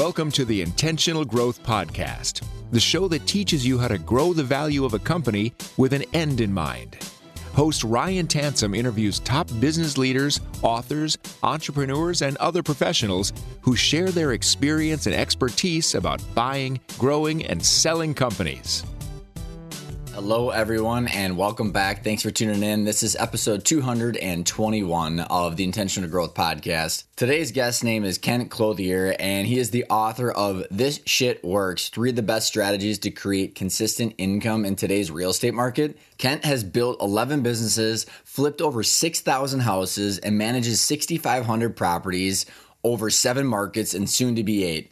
Welcome to the Intentional Growth Podcast, the show that teaches you how to grow the value of a company with an end in mind. Host Ryan Tansom interviews top business leaders, authors, entrepreneurs, and other professionals who share their experience and expertise about buying, growing, and selling companies. Hello, everyone, and welcome back. Thanks for tuning in. This is episode 221 of the Intentional Growth Podcast. Today's guest name is Kent Clothier, and he is the author of This Shit Works Three of the Best Strategies to Create Consistent Income in Today's Real Estate Market. Kent has built 11 businesses, flipped over 6,000 houses, and manages 6,500 properties over seven markets and soon to be eight.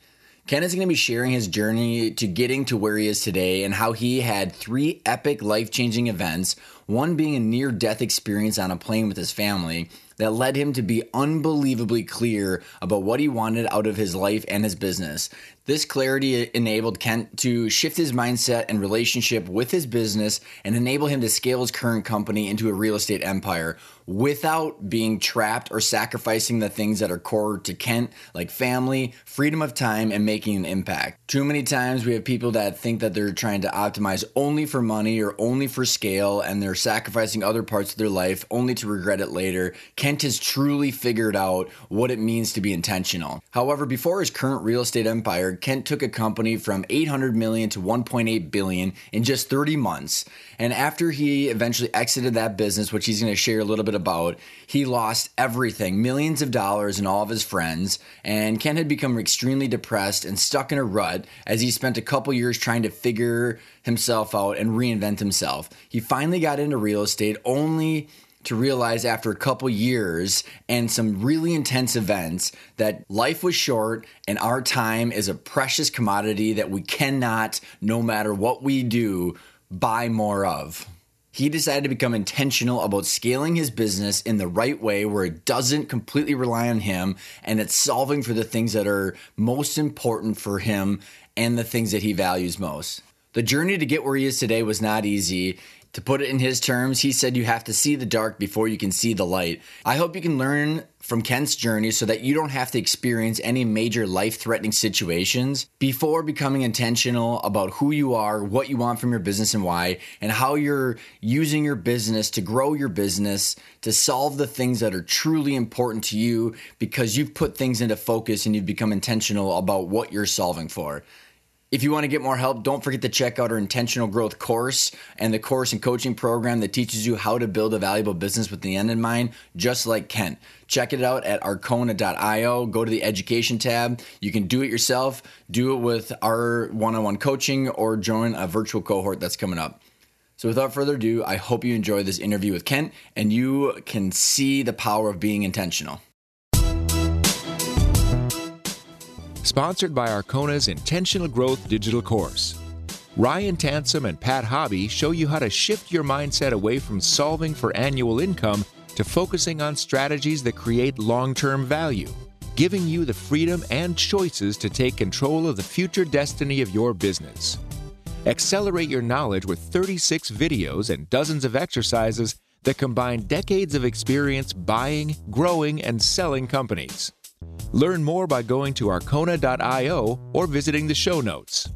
Ken is going to be sharing his journey to getting to where he is today and how he had three epic life changing events, one being a near death experience on a plane with his family that led him to be unbelievably clear about what he wanted out of his life and his business. This clarity enabled Kent to shift his mindset and relationship with his business and enable him to scale his current company into a real estate empire without being trapped or sacrificing the things that are core to Kent, like family, freedom of time, and making an impact. Too many times we have people that think that they're trying to optimize only for money or only for scale, and they're sacrificing other parts of their life only to regret it later. Kent has truly figured out what it means to be intentional. However, before his current real estate empire, Kent took a company from 800 million to 1.8 billion in just 30 months. And after he eventually exited that business, which he's going to share a little bit about, he lost everything, millions of dollars and all of his friends. And Ken had become extremely depressed and stuck in a rut as he spent a couple years trying to figure himself out and reinvent himself. He finally got into real estate only to realize after a couple years and some really intense events that life was short and our time is a precious commodity that we cannot, no matter what we do, buy more of. He decided to become intentional about scaling his business in the right way where it doesn't completely rely on him and it's solving for the things that are most important for him and the things that he values most. The journey to get where he is today was not easy. To put it in his terms, he said you have to see the dark before you can see the light. I hope you can learn from Kent's journey so that you don't have to experience any major life threatening situations before becoming intentional about who you are, what you want from your business, and why, and how you're using your business to grow your business to solve the things that are truly important to you because you've put things into focus and you've become intentional about what you're solving for. If you want to get more help, don't forget to check out our intentional growth course and the course and coaching program that teaches you how to build a valuable business with the end in mind, just like Kent. Check it out at arkona.io. Go to the education tab. You can do it yourself, do it with our one on one coaching, or join a virtual cohort that's coming up. So, without further ado, I hope you enjoy this interview with Kent and you can see the power of being intentional. Sponsored by Arkona's Intentional Growth Digital Course. Ryan Tansom and Pat Hobby show you how to shift your mindset away from solving for annual income to focusing on strategies that create long term value, giving you the freedom and choices to take control of the future destiny of your business. Accelerate your knowledge with 36 videos and dozens of exercises that combine decades of experience buying, growing, and selling companies. Learn more by going to arkona.io or visiting the show notes.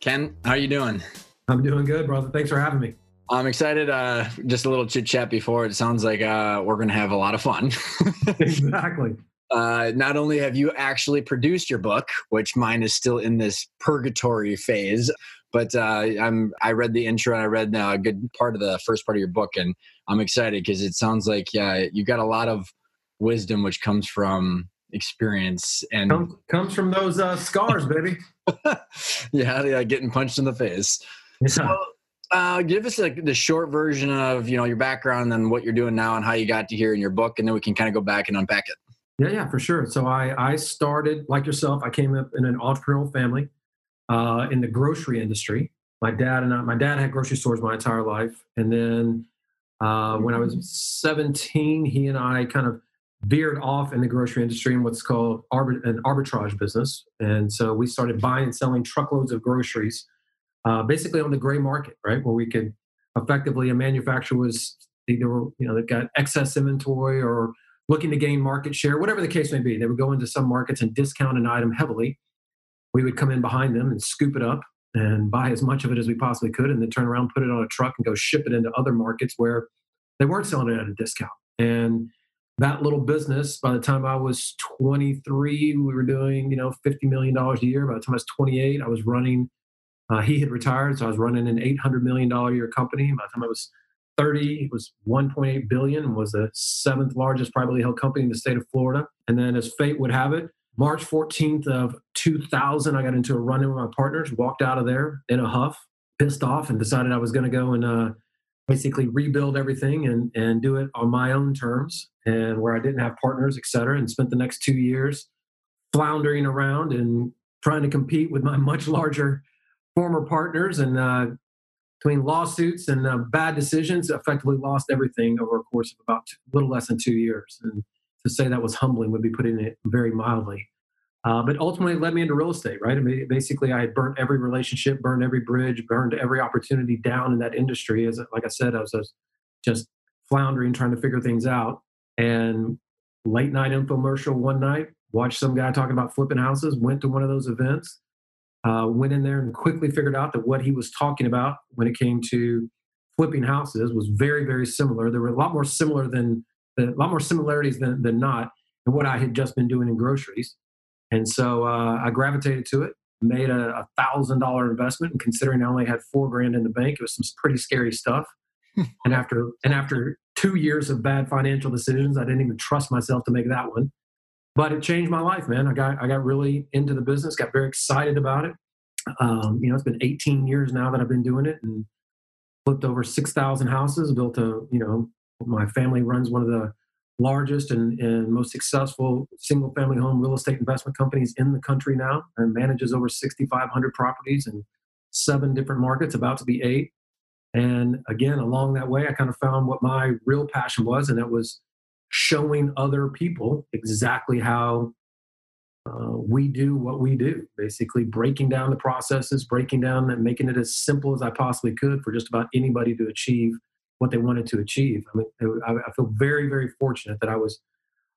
Ken, how are you doing? I'm doing good, brother. Thanks for having me. I'm excited. Uh, just a little chit chat before. It sounds like uh, we're going to have a lot of fun. exactly. Uh, not only have you actually produced your book, which mine is still in this purgatory phase, but uh, I'm I read the intro. I read uh, a good part of the first part of your book, and I'm excited because it sounds like yeah, you got a lot of wisdom which comes from experience and comes, comes from those uh, scars, baby. yeah, yeah, getting punched in the face. Yeah. So, uh, give us like the short version of you know your background and what you're doing now and how you got to here in your book, and then we can kind of go back and unpack it. Yeah, yeah, for sure. So I I started like yourself. I came up in an entrepreneurial family uh, in the grocery industry. My dad and I, my dad had grocery stores my entire life, and then uh, when I was 17, he and I kind of veered off in the grocery industry in what's called arbit- an arbitrage business. And so we started buying and selling truckloads of groceries, uh, basically on the gray market, right? Where we could effectively, a manufacturer was either, you know, they've got excess inventory or looking to gain market share, whatever the case may be. They would go into some markets and discount an item heavily. We would come in behind them and scoop it up and buy as much of it as we possibly could, and then turn around, put it on a truck, and go ship it into other markets where they weren't selling it at a discount. And that little business, by the time I was 23, we were doing, you know, $50 million a year. By the time I was 28, I was running, uh, he had retired. So I was running an $800 million a year company. By the time I was 30, it was 1.8 billion and was the seventh largest privately held company in the state of Florida. And then as fate would have it, March 14th of 2000, I got into a run in with my partners, walked out of there in a huff, pissed off, and decided I was going to go and uh, basically rebuild everything and, and do it on my own terms and where I didn't have partners, et cetera, and spent the next two years floundering around and trying to compete with my much larger former partners and uh, between lawsuits and uh, bad decisions effectively lost everything over a course of about a little less than two years. And to say that was humbling would be putting it very mildly uh, but ultimately it led me into real estate right? I mean, basically i had burnt every relationship burned every bridge burned every opportunity down in that industry. As like i said i was just floundering trying to figure things out. And late night infomercial one night watched some guy talking about flipping houses went to one of those events uh, went in there and quickly figured out that what he was talking about when it came to flipping houses was very very similar. There were a lot more similar than a lot more similarities than, than not in what i had just been doing in groceries and so uh, i gravitated to it made a, thousand dollar investment and considering i only had four grand in the bank it was some pretty scary stuff and after and after two years of bad financial decisions. I didn't even trust myself to make that one. But it changed my life, man. I got I got really into the business, got very excited about it. Um, you know, it's been 18 years now that I've been doing it and flipped over 6,000 houses, built a, you know, my family runs one of the largest and, and most successful single family home real estate investment companies in the country now and manages over 6,500 properties in seven different markets, about to be eight. And again, along that way, I kind of found what my real passion was, and that was showing other people exactly how uh, we do what we do. Basically, breaking down the processes, breaking down and making it as simple as I possibly could for just about anybody to achieve what they wanted to achieve. I mean, I, I feel very, very fortunate that I was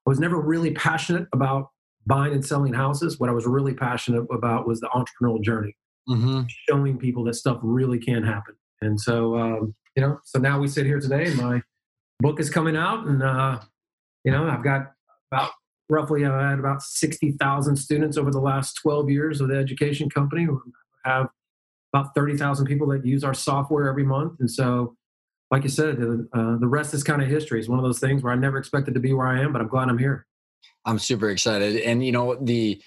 I was never really passionate about buying and selling houses. What I was really passionate about was the entrepreneurial journey, mm-hmm. showing people that stuff really can happen. And so, um, you know, so now we sit here today, my book is coming out, and uh, you know, I've got about roughly I had about sixty thousand students over the last twelve years of the education company. We have about thirty thousand people that use our software every month, and so. Like you said, uh, the rest is kind of history. It's one of those things where I never expected to be where I am, but I'm glad I'm here. I'm super excited, and you know the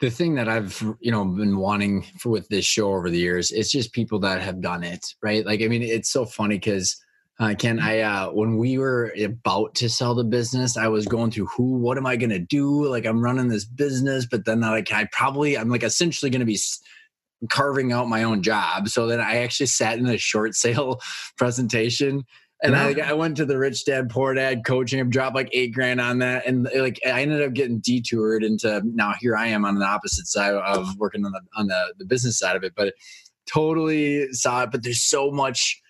the thing that I've you know been wanting for with this show over the years, it's just people that have done it, right? Like I mean, it's so funny because uh, Ken, I uh, when we were about to sell the business, I was going through who, what am I going to do? Like I'm running this business, but then like I probably I'm like essentially going to be carving out my own job. So then I actually sat in a short sale presentation and yeah. I, like, I went to the rich dad, poor dad coaching. Dropped like eight grand on that. And like, I ended up getting detoured into now here I am on the opposite side of working on the, on the, the business side of it, but totally saw it. But there's so much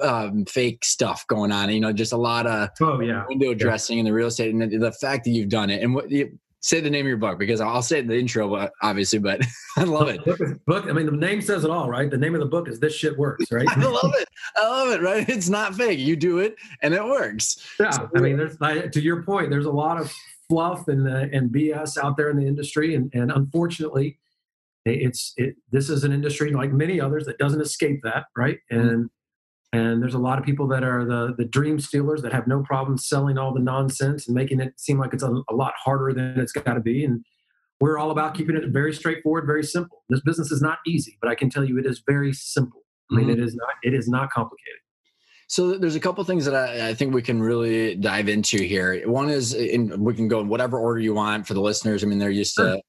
um, fake stuff going on, you know, just a lot of oh, yeah. window dressing yeah. in the real estate. And the, the fact that you've done it and what say the name of your book because I'll say it in the intro, but obviously, but I love it. Book, book, I mean, the name says it all, right? The name of the book is "This Shit Works," right? I love it. I love it. Right? It's not fake. You do it, and it works. Yeah, so, I mean, there's to your point. There's a lot of fluff and uh, and BS out there in the industry, and and unfortunately, it's it. This is an industry like many others that doesn't escape that, right? Mm-hmm. And and there's a lot of people that are the, the dream stealers that have no problem selling all the nonsense and making it seem like it's a, a lot harder than it's got to be. And we're all about keeping it very straightforward, very simple. This business is not easy, but I can tell you it is very simple. I mean, mm-hmm. it is not it is not complicated. So there's a couple things that I, I, think we can really dive into here. One is, in, we can go in whatever order you want for the listeners. I mean, they're used to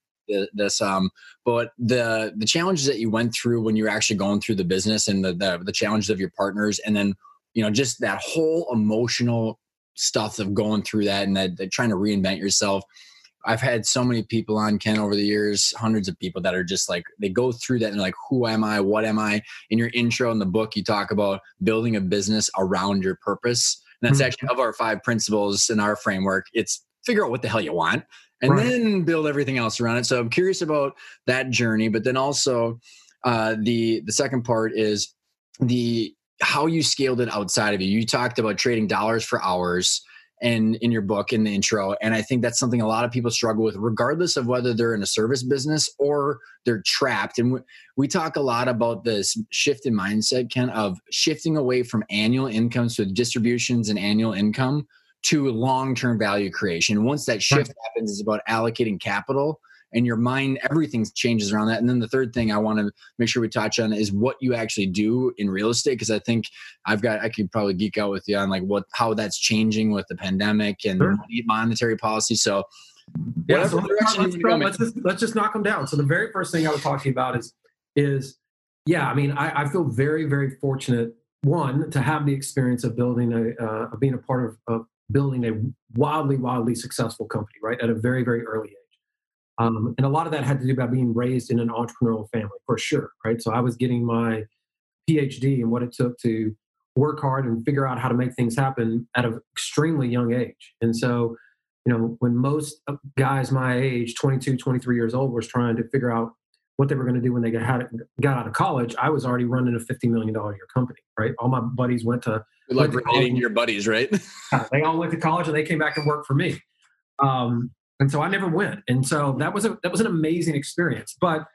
this um but the the challenges that you went through when you were actually going through the business and the the, the challenges of your partners and then you know just that whole emotional stuff of going through that and that, that trying to reinvent yourself I've had so many people on Ken over the years, hundreds of people that are just like they go through that and like, who am I? What am I? In your intro in the book, you talk about building a business around your purpose. And that's mm-hmm. actually of our five principles in our framework. It's figure out what the hell you want and right. then build everything else around it. So I'm curious about that journey, but then also uh, the the second part is the how you scaled it outside of you. You talked about trading dollars for hours and in your book in the intro and i think that's something a lot of people struggle with regardless of whether they're in a service business or they're trapped and we, we talk a lot about this shift in mindset ken of shifting away from annual incomes with distributions and annual income to long-term value creation. Once that shift happens, it's about allocating capital and your mind everything changes around that. And then the third thing i want to make sure we touch on is what you actually do in real estate because i think i've got i could probably geek out with you on like what how that's changing with the pandemic and sure. monetary policy. So yeah so let's, let's, let's, just, let's just knock them down. So the very first thing i was talking about is is yeah i mean i, I feel very very fortunate one to have the experience of building a uh, of being a part of, of building a wildly, wildly successful company, right, at a very, very early age. Um, and a lot of that had to do about being raised in an entrepreneurial family, for sure, right? So I was getting my PhD and what it took to work hard and figure out how to make things happen at an extremely young age. And so, you know, when most guys my age, 22, 23 years old, was trying to figure out what they were going to do when they got, got out of college, I was already running a $50 million a year company, right? All my buddies went to like relating your buddies, right? they all went to college and they came back and worked for me. Um, and so I never went. And so that was a that was an amazing experience. But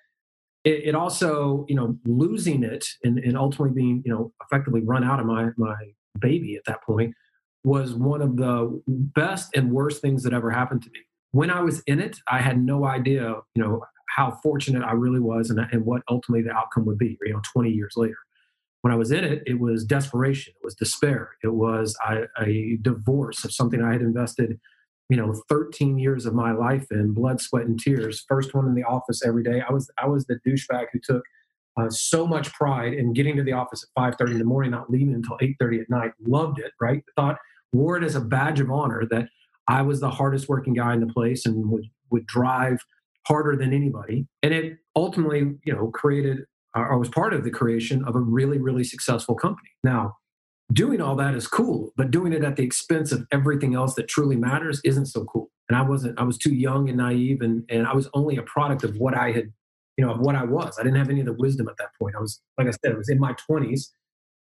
it, it also, you know, losing it and, and ultimately being, you know, effectively run out of my my baby at that point was one of the best and worst things that ever happened to me. When I was in it, I had no idea, you know, how fortunate I really was and, and what ultimately the outcome would be, you know, 20 years later when I was in it, it was desperation, it was despair, it was a, a, divorce of something I had invested, you know, 13 years of my life in, blood, sweat, and tears. First one in the office every day. I was I was the douchebag who took uh, so much pride in getting to the office at 5:30 in the morning, not leaving until 8:30 at night. Loved it, right? Thought wore it as a badge of honor that I was the hardest working guy in the place and would would drive harder than anybody. And it ultimately, you know, created or was part of the creation of a really, really successful company. Now, doing all that is cool, but doing it at the expense of everything else that truly matters isn't so cool. And I wasn't, I was too young and naive and, and I was only a product of what I had, you know, of what I was. I didn't have any of the wisdom at that point. I was, like I said, I was in my 20s,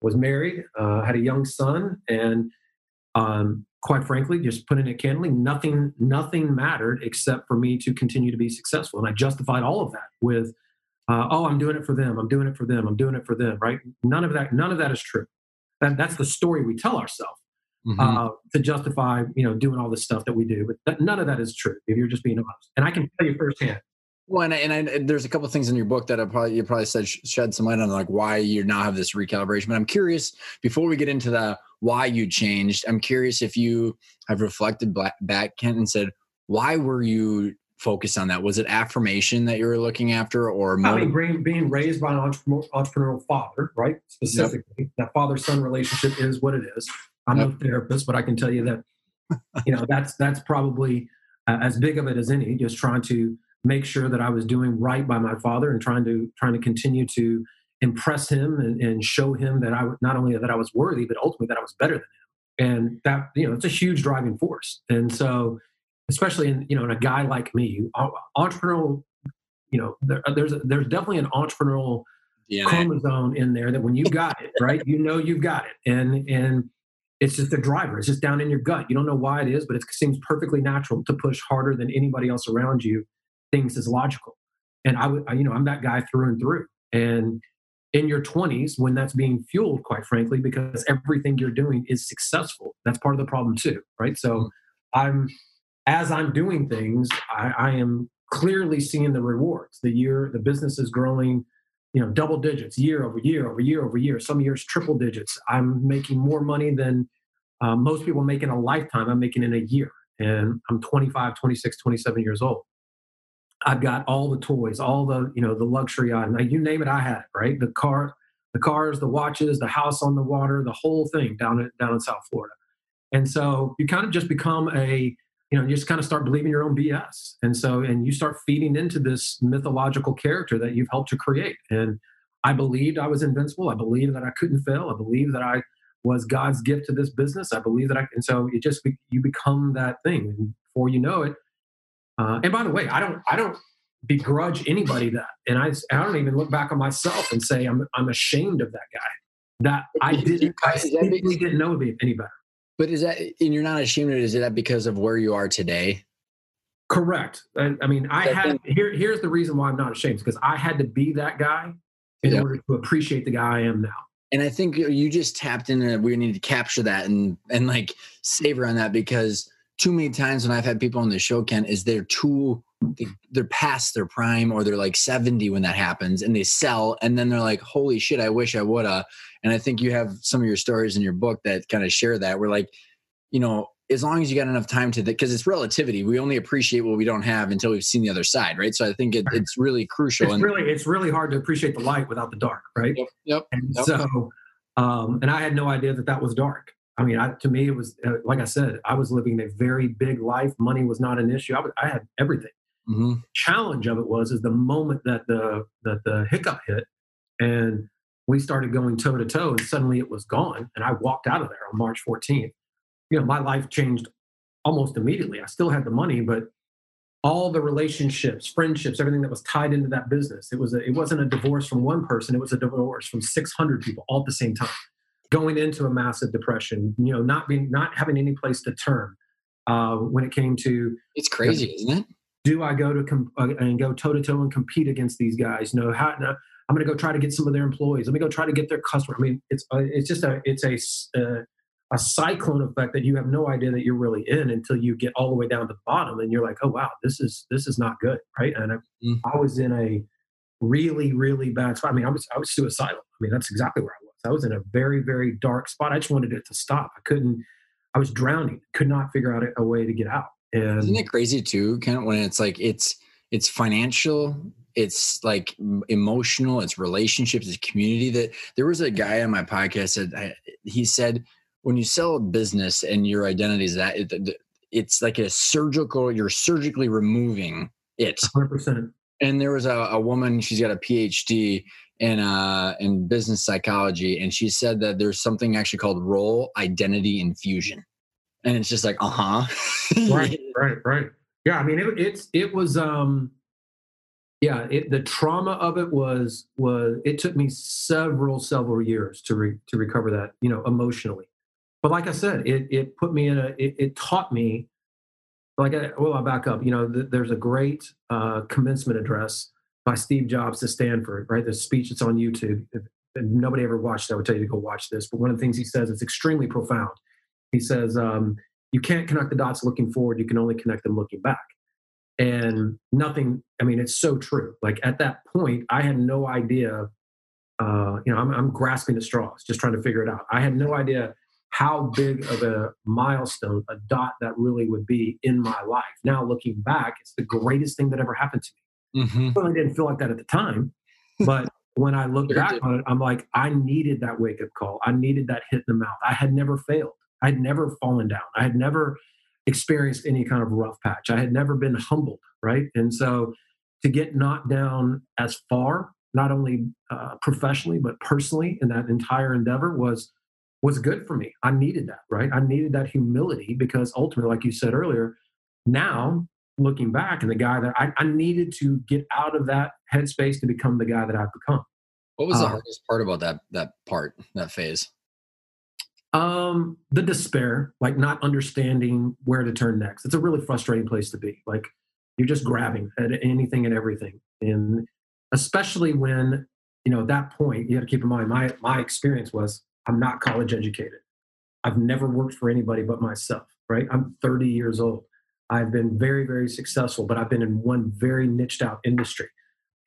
was married, uh, had a young son, and um, quite frankly, just putting it candidly, nothing, nothing mattered except for me to continue to be successful. And I justified all of that with uh, oh i'm doing it for them i'm doing it for them i'm doing it for them right none of that none of that is true that, that's the story we tell ourselves mm-hmm. uh, to justify you know doing all this stuff that we do but that, none of that is true if you're just being honest and i can tell you firsthand well, and, I, and I, there's a couple of things in your book that I probably you probably said shed some light on, like why you now have this recalibration. But I'm curious before we get into the why you changed. I'm curious if you have reflected back, Kent, and said why were you focused on that? Was it affirmation that you were looking after, or I mean, being, raised by an entrepreneurial father, right? Specifically, yep. that father-son relationship is what it is. I'm yep. no therapist, but I can tell you that you know that's that's probably uh, as big of it as any. Just trying to make sure that I was doing right by my father and trying to trying to continue to impress him and, and show him that I not only that I was worthy, but ultimately that I was better than him. And that you know, it's a huge driving force. And so especially in you know in a guy like me, entrepreneurial. You know, there, uh, there's a, there's definitely an entrepreneurial DNA. chromosome in there that when you got it right, you know you've got it, and and it's just a driver. It's just down in your gut. You don't know why it is, but it seems perfectly natural to push harder than anybody else around you thinks is logical. And I would, you know, I'm that guy through and through. And in your 20s, when that's being fueled, quite frankly, because everything you're doing is successful, that's part of the problem too, right? So mm-hmm. I'm as I'm doing things, I, I am clearly seeing the rewards. The year, the business is growing, you know, double digits year over year over year over year. Some years triple digits. I'm making more money than uh, most people make in a lifetime. I'm making in a year, and I'm 25, 26, 27 years old. I've got all the toys, all the you know the luxury items. You name it, I had it. Right, the car, the cars, the watches, the house on the water, the whole thing down in, down in South Florida. And so you kind of just become a you know, you just kind of start believing your own BS. And so, and you start feeding into this mythological character that you've helped to create. And I believed I was invincible. I believed that I couldn't fail. I believed that I was God's gift to this business. I believe that I, and so it just, you become that thing. And before you know it. Uh, and by the way, I don't I don't begrudge anybody that, and I I don't even look back on myself and say I'm I'm ashamed of that guy that I didn't I simply didn't know any better. But is that and you're not ashamed of it? Is that because of where you are today? Correct. I, I mean, I had here. Here's the reason why I'm not ashamed because I had to be that guy in yep. order to appreciate the guy I am now. And I think you just tapped in. we need to capture that and and like savor on that because too many times when I've had people on the show, Ken, is they're too they're past their prime or they're like 70 when that happens and they sell and then they're like holy shit i wish i woulda. And i think you have some of your stories in your book that kind of share that we're like you know as long as you got enough time to because it's relativity. We only appreciate what we don't have until we've seen the other side right? So i think it, it's really crucial it's and, really it's really hard to appreciate the light without the dark right? Yep, yep and yep. so um and i had no idea that that was dark i mean I, to me it was uh, like i said i was living a very big life money was not an issue i, was, I had everything mm-hmm. challenge of it was is the moment that the that the hiccup hit and we started going toe to toe and suddenly it was gone and i walked out of there on march 14th you know, my life changed almost immediately. I still had the money, but all the relationships, friendships, everything that was tied into that business. It was a, it wasn't a divorce from one person. It was a divorce from 600 people all at the same time, going into a massive depression. You know, not being not having any place to turn. Uh, when it came to it's crazy, you know, isn't it? Do I go to com- uh, and go toe to toe and compete against these guys? No, how, no, I'm going to go try to get some of their employees. Let me go try to get their customer. I mean, it's uh, it's just a it's a uh, a cyclone effect that you have no idea that you're really in until you get all the way down to the bottom and you're like oh wow this is this is not good right and I, mm. I was in a really really bad spot i mean i was i was suicidal i mean that's exactly where i was i was in a very very dark spot. I just wanted it to stop. I couldn't i was drowning could not figure out a, way to get out. And isn't it crazy too kind of when it's like it's it's financial it's like emotional it's relationships it's community that there was a guy on my podcast that he said when you sell a business and your identity is that it, it's like a surgical you're surgically removing it. 100% and there was a, a woman she's got a phd in uh in business psychology and she said that there's something actually called role identity infusion and it's just like uh-huh right right right yeah i mean it, it's it was um yeah it, the trauma of it was was it took me several several years to re, to recover that you know emotionally but like I said, it it put me in a it, it taught me. Like, I, well, I'll back up. You know, th- there's a great uh, commencement address by Steve Jobs to Stanford. Right, the speech that's on YouTube. If, if nobody ever watched it, I would tell you to go watch this. But one of the things he says is extremely profound. He says, um, "You can't connect the dots looking forward. You can only connect them looking back." And nothing. I mean, it's so true. Like at that point, I had no idea. Uh, you know, I'm, I'm grasping at straws, just trying to figure it out. I had no idea how big of a milestone, a dot that really would be in my life. Now, looking back, it's the greatest thing that ever happened to me. Mm-hmm. I didn't feel like that at the time, but when I look back on it, I'm like, I needed that wake up call. I needed that hit in the mouth. I had never failed. I had never fallen down. I had never experienced any kind of rough patch. I had never been humbled, right? And so to get knocked down as far, not only uh, professionally, but personally in that entire endeavor was was good for me. I needed that, right? I needed that humility because ultimately, like you said earlier, now looking back and the guy that I, I needed to get out of that headspace to become the guy that I've become. What was the uh, hardest part about that that part, that phase? Um, the despair, like not understanding where to turn next. It's a really frustrating place to be. Like you're just grabbing at anything and everything. And especially when, you know, at that point, you have to keep in mind my my experience was I'm not college educated. I've never worked for anybody but myself, right? I'm 30 years old. I've been very, very successful, but I've been in one very niched out industry.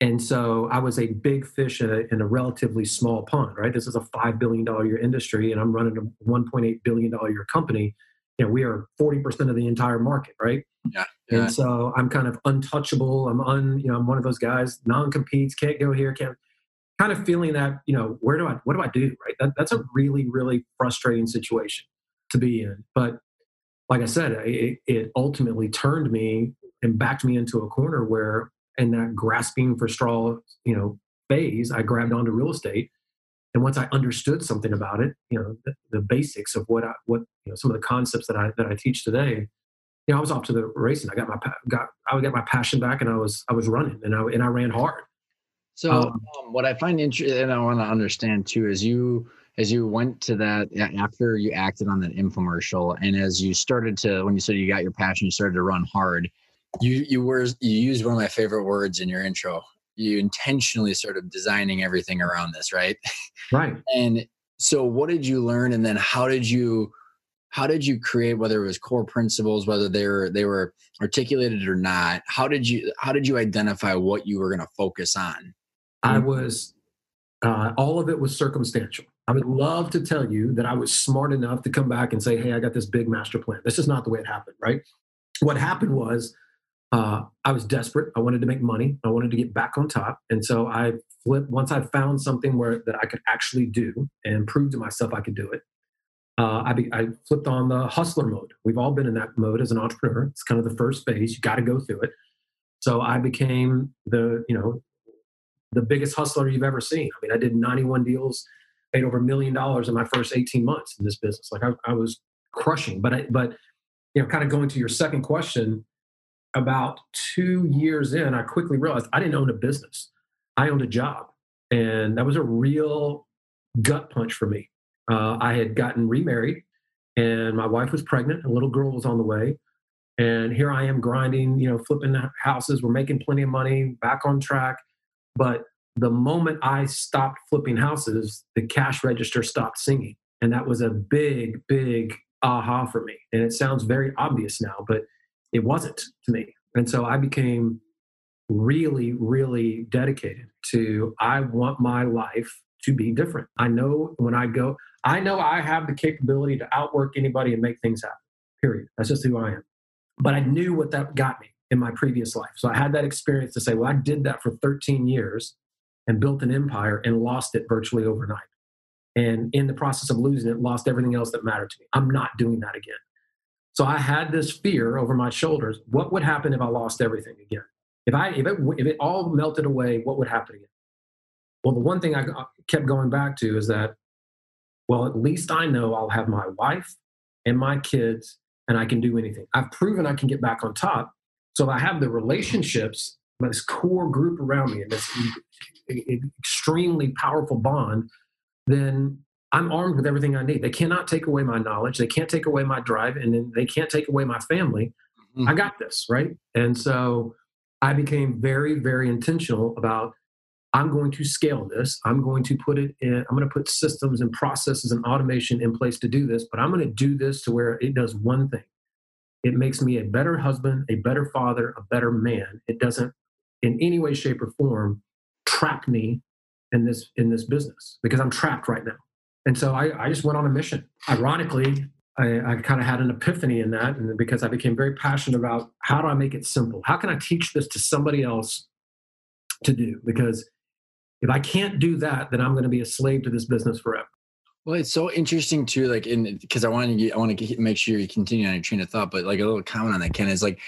And so I was a big fish in a, in a relatively small pond, right? This is a $5 billion year industry, and I'm running a $1.8 billion year company. You know, we are 40% of the entire market, right? Yeah, yeah. And so I'm kind of untouchable. I'm un, you know, I'm one of those guys, non competes, can't go here, can't kind of feeling that you know where do i what do i do right that, that's a really really frustrating situation to be in but like i said it, it ultimately turned me and backed me into a corner where in that grasping for straw you know phase i grabbed onto real estate and once i understood something about it you know the, the basics of what i what you know some of the concepts that i that i teach today you know, I was off to the racing. I got my got I got my passion back, and I was I was running, and I and I ran hard. So um, um, what I find interesting, and I want to understand too, is you as you went to that after you acted on that infomercial, and as you started to when you said you got your passion, you started to run hard. You you were you used one of my favorite words in your intro. You intentionally sort of designing everything around this, right? Right. and so, what did you learn, and then how did you? how did you create whether it was core principles whether they were they were articulated or not how did you how did you identify what you were going to focus on i was uh, all of it was circumstantial i would love to tell you that i was smart enough to come back and say hey i got this big master plan this is not the way it happened right what happened was uh, i was desperate i wanted to make money i wanted to get back on top and so i flipped once i found something where that i could actually do and prove to myself i could do it uh, I, be, I flipped on the hustler mode. We've all been in that mode as an entrepreneur. It's kind of the first phase. You got to go through it. So I became the, you know, the biggest hustler you've ever seen. I mean, I did 91 deals, made over a million dollars in my first 18 months in this business. Like I, I was crushing. But I, but you know, kind of going to your second question, about two years in, I quickly realized I didn't own a business. I owned a job, and that was a real gut punch for me uh, I had gotten remarried and my wife was pregnant. A little girl was on the way. And here I am grinding, you know, flipping houses. We're making plenty of money, back on track. But the moment I stopped flipping houses, the cash register stopped singing. And that was a big, big aha for me. And it sounds very obvious now, but it wasn't to me. And so I became really, really dedicated to I want my life to be different. I know when I go, I know I have the capability to outwork anybody and make things happen. Period. That's just who I am. But I knew what that got me in my previous life. So I had that experience to say, well, I did that for 13 years and built an empire and lost it virtually overnight. And in the process of losing it, lost everything else that mattered to me. I'm not doing that again. So I had this fear over my shoulders. What would happen if I lost everything again? If I if it if it all melted away, what would happen again? Well, the one thing I kept going back to is that well, at least I know I'll have my wife and my kids and I can do anything. I've proven I can get back on top. So if I have the relationships, but this core group around me and this extremely powerful bond, then I'm armed with everything I need. They cannot take away my knowledge. They can't take away my drive and then they can't take away my family. Mm-hmm. I got this, right? And so I became very, very intentional about I'm going to scale this. I'm going to put it in, I'm going to put systems and processes and automation in place to do this, but I'm going to do this to where it does one thing. It makes me a better husband, a better father, a better man. It doesn't in any way, shape, or form trap me in this in this business because I'm trapped right now. And so I, I just went on a mission. Ironically, I, I kind of had an epiphany in that, and because I became very passionate about how do I make it simple? How can I teach this to somebody else to do? Because if I can't do that, then I'm going to be a slave to this business forever. Well, it's so interesting too, like in because I want to I want to make sure you continue on your train of thought, but like a little comment on that, Ken is like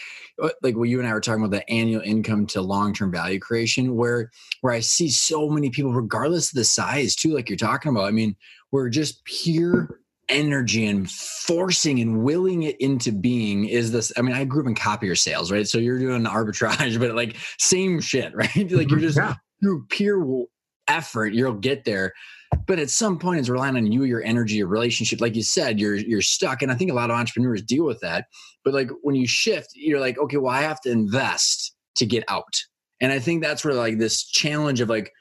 uh, like what you and I were talking about the annual income to long term value creation, where where I see so many people, regardless of the size, too, like you're talking about. I mean, we're just pure energy and forcing and willing it into being is this i mean i grew up in copier sales right so you're doing arbitrage but like same shit right like you're just yeah through pure effort, you'll get there. But at some point, it's relying on you, your energy, your relationship. Like you said, you're you're stuck, and I think a lot of entrepreneurs deal with that. But like when you shift, you're like, okay, well, I have to invest to get out. And I think that's where like this challenge of like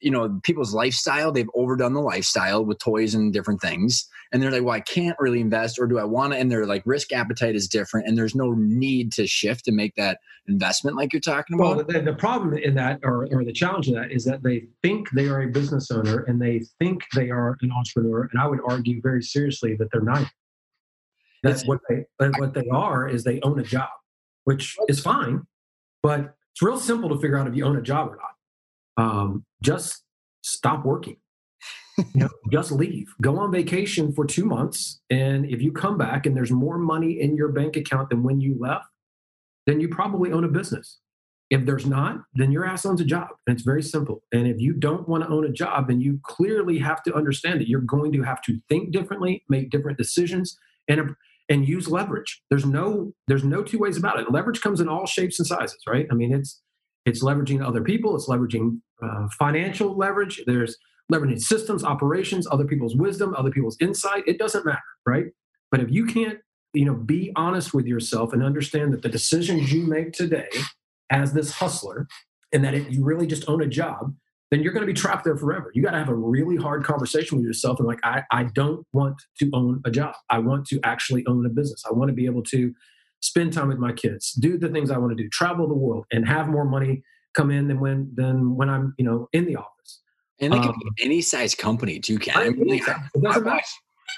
you know people's lifestyle they've overdone the lifestyle with toys and different things and they're like well i can't really invest or do i want to and their like risk appetite is different and there's no need to shift to make that investment like you're talking about. well the, the problem in that or, or the challenge in that is that they think they are a business owner and they think they are an entrepreneur and i would argue very seriously that they're not. That's what they what they are is they own a job which is fine but it's real simple to figure out if you own a job or not. Um, just stop working. You know, just leave. Go on vacation for two months. And if you come back and there's more money in your bank account than when you left, then you probably own a business. If there's not, then your ass owns a job. And it's very simple. And if you don't want to own a job, then you clearly have to understand that you're going to have to think differently, make different decisions. And and use leverage. There's no there's no two ways about it. Leverage comes in all shapes and sizes, right? I mean, it's it's leveraging other people. It's leveraging uh, financial leverage. There's leveraging systems, operations, other people's wisdom, other people's insight. It doesn't matter, right? But if you can't, you know, be honest with yourself and understand that the decisions you make today as this hustler and that it, you really just own a job, then you're going to be trapped there forever. You got to have a really hard conversation with yourself and like, I, I don't want to own a job. I want to actually own a business. I want to be able to spend time with my kids, do the things I want to do, travel the world, and have more money come in than when than when I'm you know in the office. And it can um, be any size company too, Ken. I mean, like.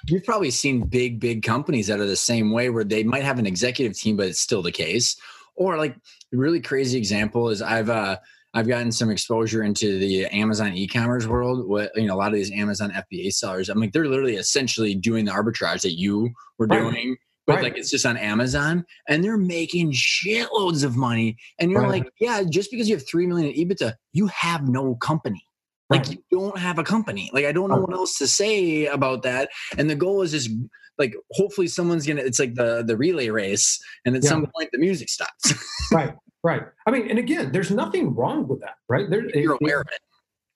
You've probably seen big, big companies that are the same way where they might have an executive team, but it's still the case. Or like a really crazy example is I've uh I've gotten some exposure into the Amazon e-commerce world. What you know, a lot of these Amazon FBA sellers, I'm like, they're literally essentially doing the arbitrage that you were right. doing but right. like it's just on Amazon and they're making shitloads of money. And you're right. like, yeah, just because you have three million in EBITDA, you have no company. Like right. you don't have a company. Like I don't know what else to say about that. And the goal is just like hopefully someone's gonna it's like the the relay race and at yeah. some point the music stops. right. Right. I mean, and again, there's nothing wrong with that, right? There, you're it, aware of it.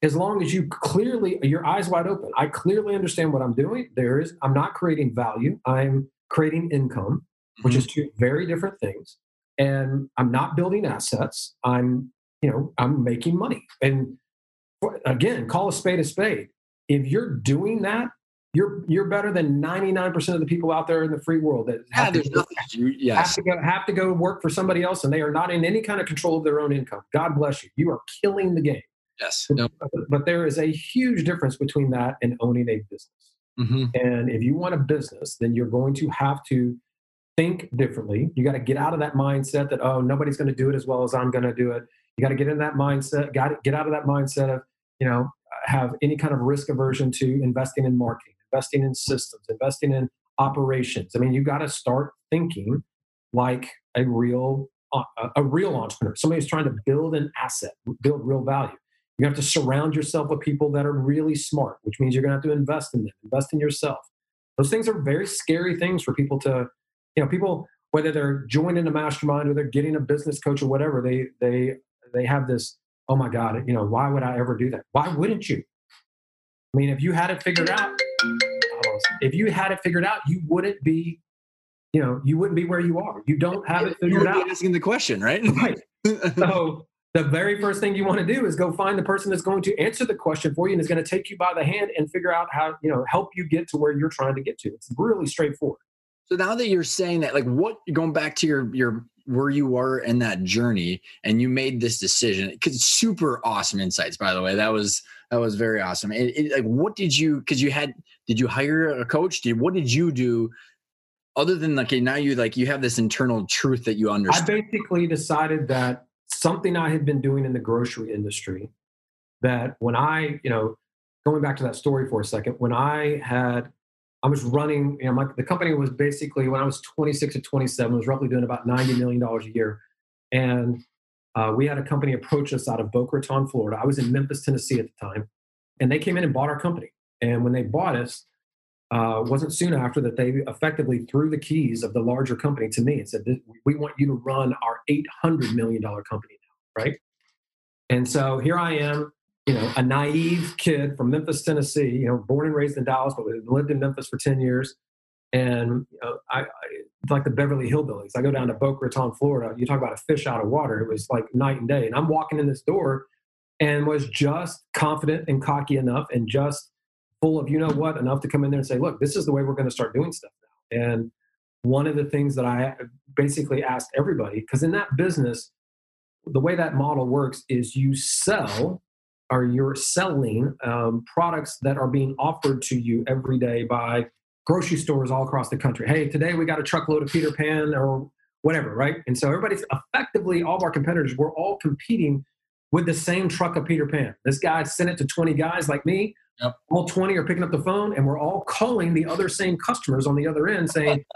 As long as you clearly your eyes wide open. I clearly understand what I'm doing. There is I'm not creating value. I'm creating income, which mm-hmm. is two very different things. And I'm not building assets. I'm, you know, I'm making money. And again, call a spade a spade. If you're doing that, you're you're better than 99% of the people out there in the free world that have, yeah, to, go, yes. have to go have to go work for somebody else and they are not in any kind of control of their own income. God bless you. You are killing the game. Yes. But, but there is a huge difference between that and owning a business. Mm-hmm. And if you want a business, then you're going to have to think differently. You got to get out of that mindset that, oh, nobody's going to do it as well as I'm going to do it. You got to get in that mindset, got to get out of that mindset of, you know, have any kind of risk aversion to investing in marketing, investing in systems, investing in operations. I mean, you got to start thinking like a real uh, a real entrepreneur, somebody who's trying to build an asset, build real value. You have to surround yourself with people that are really smart, which means you're going to have to invest in them, invest in yourself. Those things are very scary things for people to, you know, people whether they're joining a mastermind or they're getting a business coach or whatever, they they they have this, oh my God, you know, why would I ever do that? Why wouldn't you? I mean, if you had it figured out, if you had it figured out, you wouldn't be, you know, you wouldn't be where you are. You don't have it figured out. Asking the question, right? right. So the very first thing you want to do is go find the person that's going to answer the question for you and is going to take you by the hand and figure out how you know help you get to where you're trying to get to it's really straightforward so now that you're saying that like what going back to your your where you were in that journey and you made this decision. Because super awesome insights by the way. That was that was very awesome. It, it, like what did you because you had did you hire a coach? Did what did you do other than like now you like you have this internal truth that you understand? i basically decided that something I had been doing in the grocery industry that when I, you know, going back to that story for a second, when I had, I was running, you know, my, the company was basically, when I was 26 to 27, was roughly doing about $90 million a year. And uh, we had a company approach us out of Boca Raton, Florida. I was in Memphis, Tennessee at the time. And they came in and bought our company. And when they bought us, uh, wasn't soon after that they effectively threw the keys of the larger company to me and said, "We want you to run our 800 million dollar company now, right?" And so here I am, you know, a naive kid from Memphis, Tennessee, you know, born and raised in Dallas, but lived in Memphis for 10 years, and you know, I, I like the Beverly Hillbillies. I go down to Boca Raton, Florida. You talk about a fish out of water. It was like night and day. And I'm walking in this door, and was just confident and cocky enough, and just full of you know what enough to come in there and say look this is the way we're going to start doing stuff now and one of the things that i basically asked everybody because in that business the way that model works is you sell or you're selling um, products that are being offered to you every day by grocery stores all across the country. Hey today we got a truckload of peter pan or whatever right? And so everybody's effectively all of our competitors we're all competing with the same truck of peter pan. This guy sent it to 20 guys like me Yep. All 20 are picking up the phone and we're all calling the other same customers on the other end saying,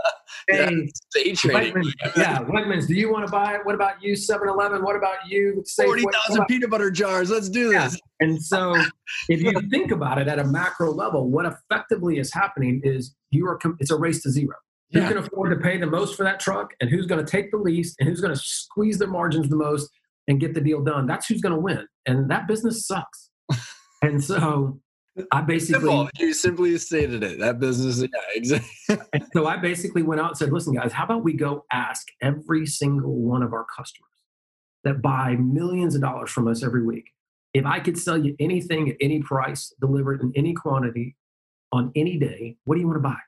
Hey, yeah, Wegmans, yeah, Wegmans, do you want to buy it? What about you, 7 Eleven? What about you? 40,000 peanut butter jars. Let's do this. Yeah. And so, if you think about it at a macro level, what effectively is happening is you are, it's a race to zero. Who yeah. can afford to pay the most for that truck and who's going to take the least and who's going to squeeze their margins the most and get the deal done? That's who's going to win. And that business sucks. and so I basically Simple. you simply stated it. That business, yeah, exactly. so I basically went out and said, "Listen, guys, how about we go ask every single one of our customers that buy millions of dollars from us every week, if I could sell you anything at any price, delivered in any quantity, on any day, what do you want to buy?"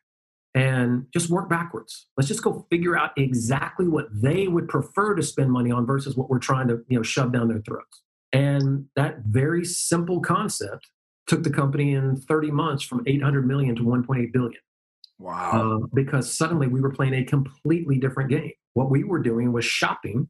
And just work backwards. Let's just go figure out exactly what they would prefer to spend money on versus what we're trying to, you know, shove down their throats. And that very simple concept took the company in 30 months from 800 million to 1.8 billion. Wow. Uh, because suddenly we were playing a completely different game. What we were doing was shopping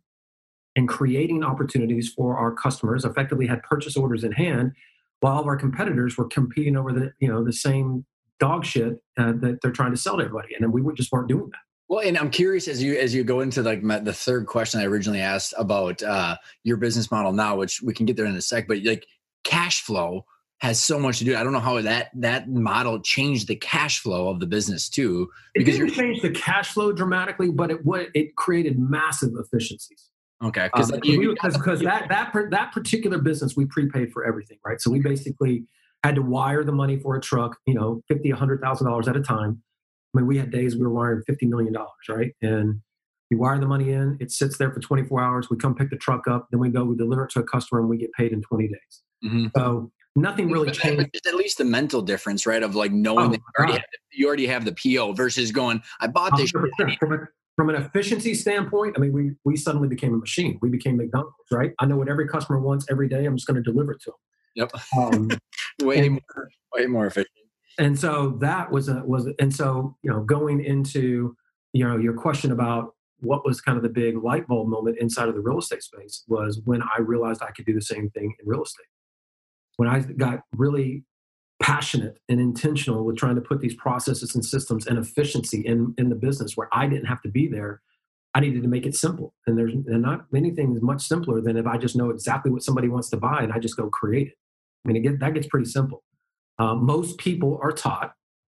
and creating opportunities for our customers, effectively had purchase orders in hand, while our competitors were competing over the, you know, the same dog shit uh, that they're trying to sell to everybody. And then we just weren't doing that. Well, and I'm curious as you as you go into like my, the third question I originally asked about uh, your business model now, which we can get there in a sec, but like cash flow has so much to do. I don't know how that that model changed the cash flow of the business too. Because it didn't change the cash flow dramatically, but it what it created massive efficiencies. Okay, because um, because that that that particular business we prepaid for everything, right? So we basically had to wire the money for a truck, you know, fifty, a hundred thousand dollars at a time. I mean, we had days we were wiring fifty million dollars, right? And we wire the money in, it sits there for 24 hours. We come pick the truck up, then we go, we deliver it to a customer, and we get paid in 20 days. Mm-hmm. So nothing really changed. at least the mental difference, right? Of like knowing oh, that you already, have, you already, have, the PO versus going, I bought this. From, a, from an efficiency standpoint, I mean, we we suddenly became a machine. We became McDonald's, right? I know what every customer wants every day. I'm just going to deliver it to them. Yep. Um, way and, more, way more efficient. And so that was a was and so you know going into you know your question about what was kind of the big light bulb moment inside of the real estate space was when I realized I could do the same thing in real estate when I got really passionate and intentional with trying to put these processes and systems and efficiency in, in the business where I didn't have to be there, I needed to make it simple. And there's and not many things much simpler than if I just know exactly what somebody wants to buy and I just go create it. I mean, it that gets pretty simple. Uh, most people are taught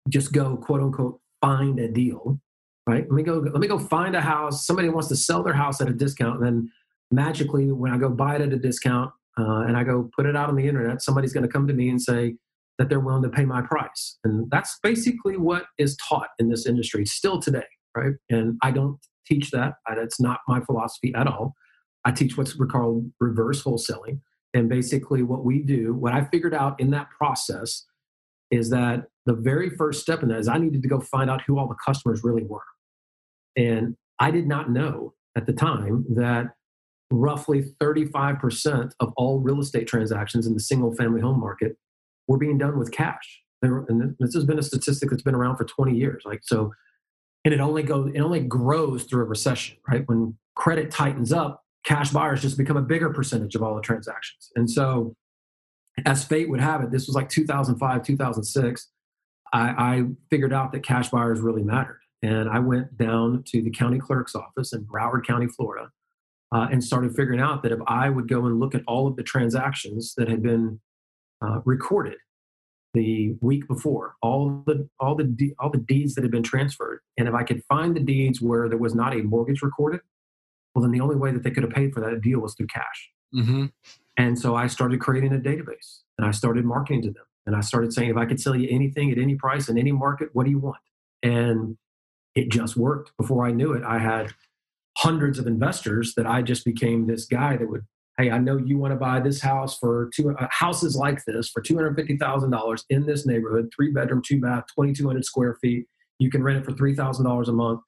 just go quote unquote find a deal, right? Let me go. Let me go find a house. Somebody wants to sell their house at a discount, and then magically, when I go buy it at a discount, uh, and I go put it out on the internet, somebody's going to come to me and say that they're willing to pay my price. And that's basically what is taught in this industry still today, right? And I don't teach that. That's not my philosophy at all. I teach what's called reverse wholesaling. And basically, what we do, what I figured out in that process is that the very first step in that is I needed to go find out who all the customers really were. And I did not know at the time that roughly 35% of all real estate transactions in the single family home market were being done with cash. And this has been a statistic that's been around for 20 years. Like so, and it only goes, it only grows through a recession, right? When credit tightens up, cash buyers just become a bigger percentage of all the transactions. And so, as fate would have it, this was like 2005, 2006. I, I figured out that cash buyers really mattered. And I went down to the county clerk's office in Broward County, Florida, uh, and started figuring out that if I would go and look at all of the transactions that had been uh, recorded the week before, all the all the de- all the deeds that had been transferred, and if I could find the deeds where there was not a mortgage recorded, well, then the only way that they could have paid for that deal was through cash. Mm-hmm. And so I started creating a database, and I started marketing to them, and I started saying, if I could sell you anything at any price in any market, what do you want? And it just worked. Before I knew it, I had hundreds of investors that I just became this guy that would, hey, I know you want to buy this house for two uh, houses like this for two hundred fifty thousand dollars in this neighborhood, three bedroom, two bath, twenty two hundred square feet. You can rent it for three thousand dollars a month.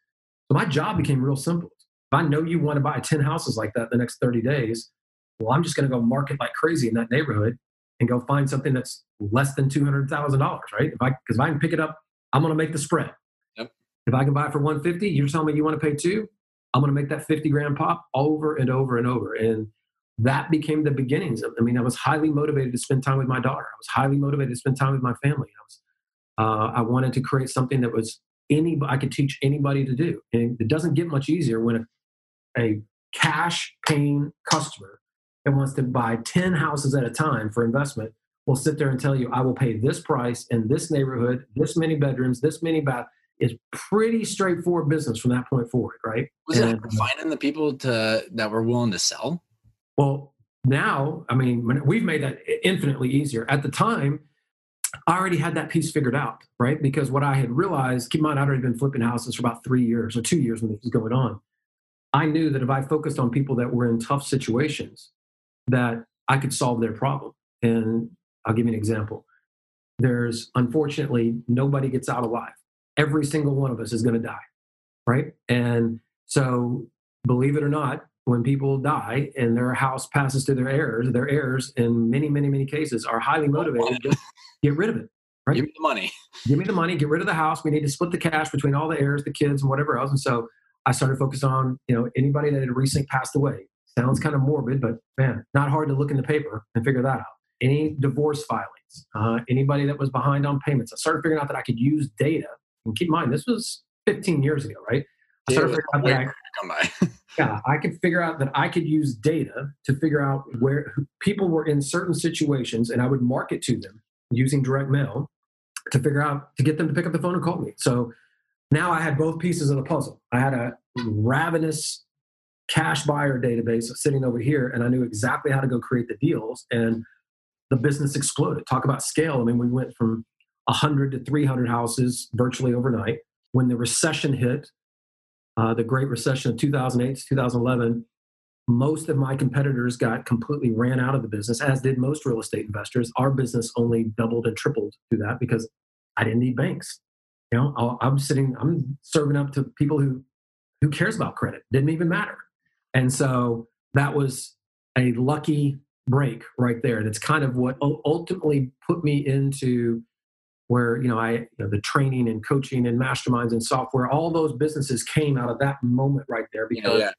So my job became real simple. If I know you want to buy ten houses like that the next thirty days, well, I'm just going to go market like crazy in that neighborhood and go find something that's less than two hundred thousand dollars, right? If I because if I can pick it up, I'm going to make the spread. Yep. If I can buy it for 150, you're telling me you want to pay two. I'm going to make that 50 grand pop over and over and over. And that became the beginnings of, I mean, I was highly motivated to spend time with my daughter. I was highly motivated to spend time with my family. I was, uh, I wanted to create something that was any, I could teach anybody to do. And it doesn't get much easier when a, a cash paying customer that wants to buy 10 houses at a time for investment will sit there and tell you, I will pay this price in this neighborhood, this many bedrooms, this many bath. It's pretty straightforward business from that point forward, right? Was and, it uh, finding the people to that were willing to sell? Well, now, I mean, we've made that infinitely easier. At the time, I already had that piece figured out, right? Because what I had realized, keep in mind, I'd already been flipping houses for about three years or two years when this was going on. I knew that if I focused on people that were in tough situations, that I could solve their problem. And I'll give you an example. There's unfortunately nobody gets out alive. Every single one of us is going to die, right? And so, believe it or not, when people die and their house passes to their heirs, their heirs in many, many, many cases are highly motivated to get rid of it. Right? Give me the money. Give me the money. Get rid of the house. We need to split the cash between all the heirs, the kids, and whatever else. And so I started focusing on you know anybody that had recently passed away. Sounds kind of morbid, but man, not hard to look in the paper and figure that out. Any divorce filings, uh, anybody that was behind on payments. I started figuring out that I could use data. And keep in mind, this was 15 years ago, right? I started figuring out that I, by. yeah, I could figure out that I could use data to figure out where people were in certain situations, and I would market to them using direct mail to figure out to get them to pick up the phone and call me. So now I had both pieces of the puzzle. I had a ravenous cash buyer database sitting over here, and I knew exactly how to go create the deals, and the business exploded. Talk about scale. I mean, we went from 100 to 300 houses virtually overnight. When the recession hit, uh, the Great Recession of 2008 to 2011, most of my competitors got completely ran out of the business, as did most real estate investors. Our business only doubled and tripled through that because I didn't need banks. You know, I'm sitting, I'm serving up to people who who cares about credit? Didn't even matter. And so that was a lucky break right there. That's kind of what ultimately put me into where you know I you know, the training and coaching and masterminds and software. All those businesses came out of that moment right there because yeah.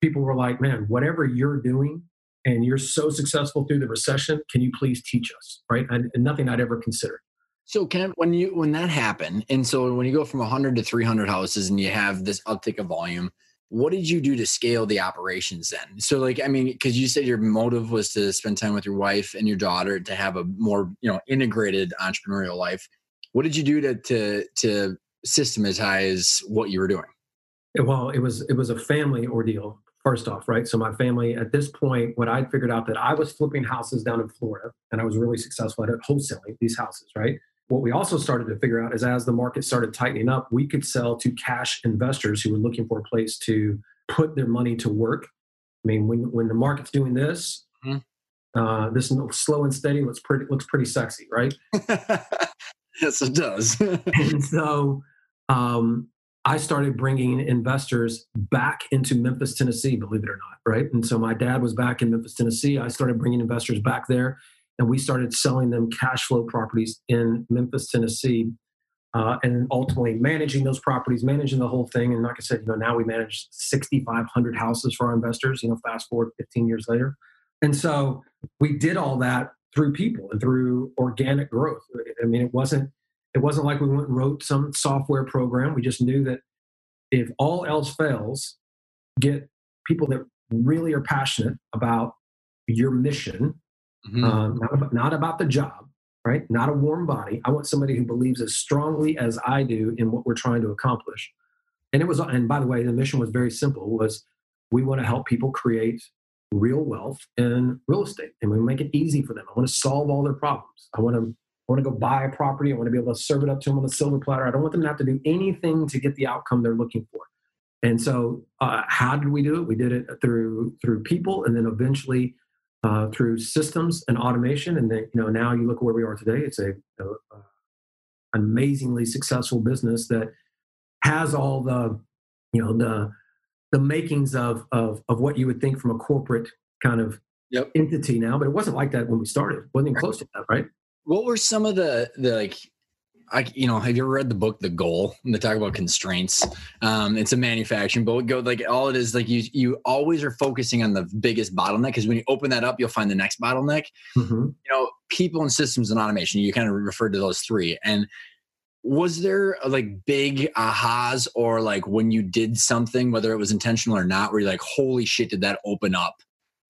people were like, "Man, whatever you're doing." And you're so successful through the recession. Can you please teach us? Right, and, and nothing I'd ever considered. So Ken, when you when that happened, and so when you go from 100 to 300 houses, and you have this uptick of volume, what did you do to scale the operations then? So like, I mean, because you said your motive was to spend time with your wife and your daughter to have a more you know integrated entrepreneurial life. What did you do to to to systematize what you were doing? Well, it was it was a family ordeal first off, right? So my family at this point, what I figured out that I was flipping houses down in Florida and I was really successful at it, wholesaling these houses, right? What we also started to figure out is as the market started tightening up, we could sell to cash investors who were looking for a place to put their money to work. I mean, when when the market's doing this, mm-hmm. uh, this slow and steady looks pretty looks pretty sexy, right? yes, it does. and so um, I started bringing investors back into Memphis, Tennessee, believe it or not, right? And so my dad was back in Memphis, Tennessee. I started bringing investors back there and we started selling them cash flow properties in Memphis, Tennessee, uh, and ultimately managing those properties, managing the whole thing. And like I said, you know, now we manage 6,500 houses for our investors. You know, fast forward 15 years later, and so we did all that through people and through organic growth. I mean, it wasn't it wasn't like we went and wrote some software program. We just knew that if all else fails, get people that really are passionate about your mission mm-hmm. um, not, about, not about the job, right? Not a warm body. I want somebody who believes as strongly as I do in what we're trying to accomplish. And it was, and by the way, the mission was very simple: was we want to help people create real wealth in real estate, and we make it easy for them. I want to solve all their problems. I want to I want to go buy a property. I want to be able to serve it up to them on a silver platter. I don't want them to have to do anything to get the outcome they're looking for. And so, uh, how did we do it? We did it through through people, and then eventually uh, through systems and automation. And then, you know, now you look where we are today. It's a, a, a amazingly successful business that has all the, you know, the the makings of of of what you would think from a corporate kind of yep. entity now. But it wasn't like that when we started. It wasn't even close to that, right? What were some of the the like I, you know, have you ever read the book The Goal? And they talk about constraints. Um, it's a manufacturing book. Go like all it is like you you always are focusing on the biggest bottleneck because when you open that up, you'll find the next bottleneck. Mm-hmm. You know, people and systems and automation. You kind of referred to those three. And was there like big ahas or like when you did something, whether it was intentional or not, where you're like, holy shit, did that open up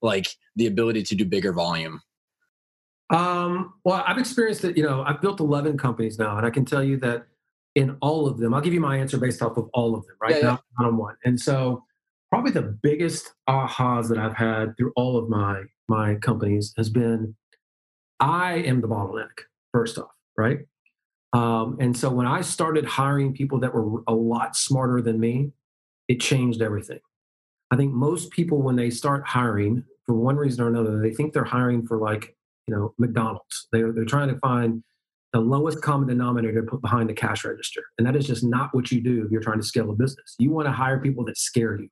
like the ability to do bigger volume? Um, well, I've experienced it. You know, I've built 11 companies now, and I can tell you that in all of them. I'll give you my answer based off of all of them, right? Yeah, not on one. And so probably the biggest ahas that I've had through all of my my companies has been I am the bottleneck, first off, right? Um, and so when I started hiring people that were a lot smarter than me, it changed everything. I think most people, when they start hiring, for one reason or another, they think they're hiring for like, you know, McDonald's. They're, they're trying to find the lowest common denominator to put behind the cash register. And that is just not what you do if you're trying to scale a business. You want to hire people that scare you.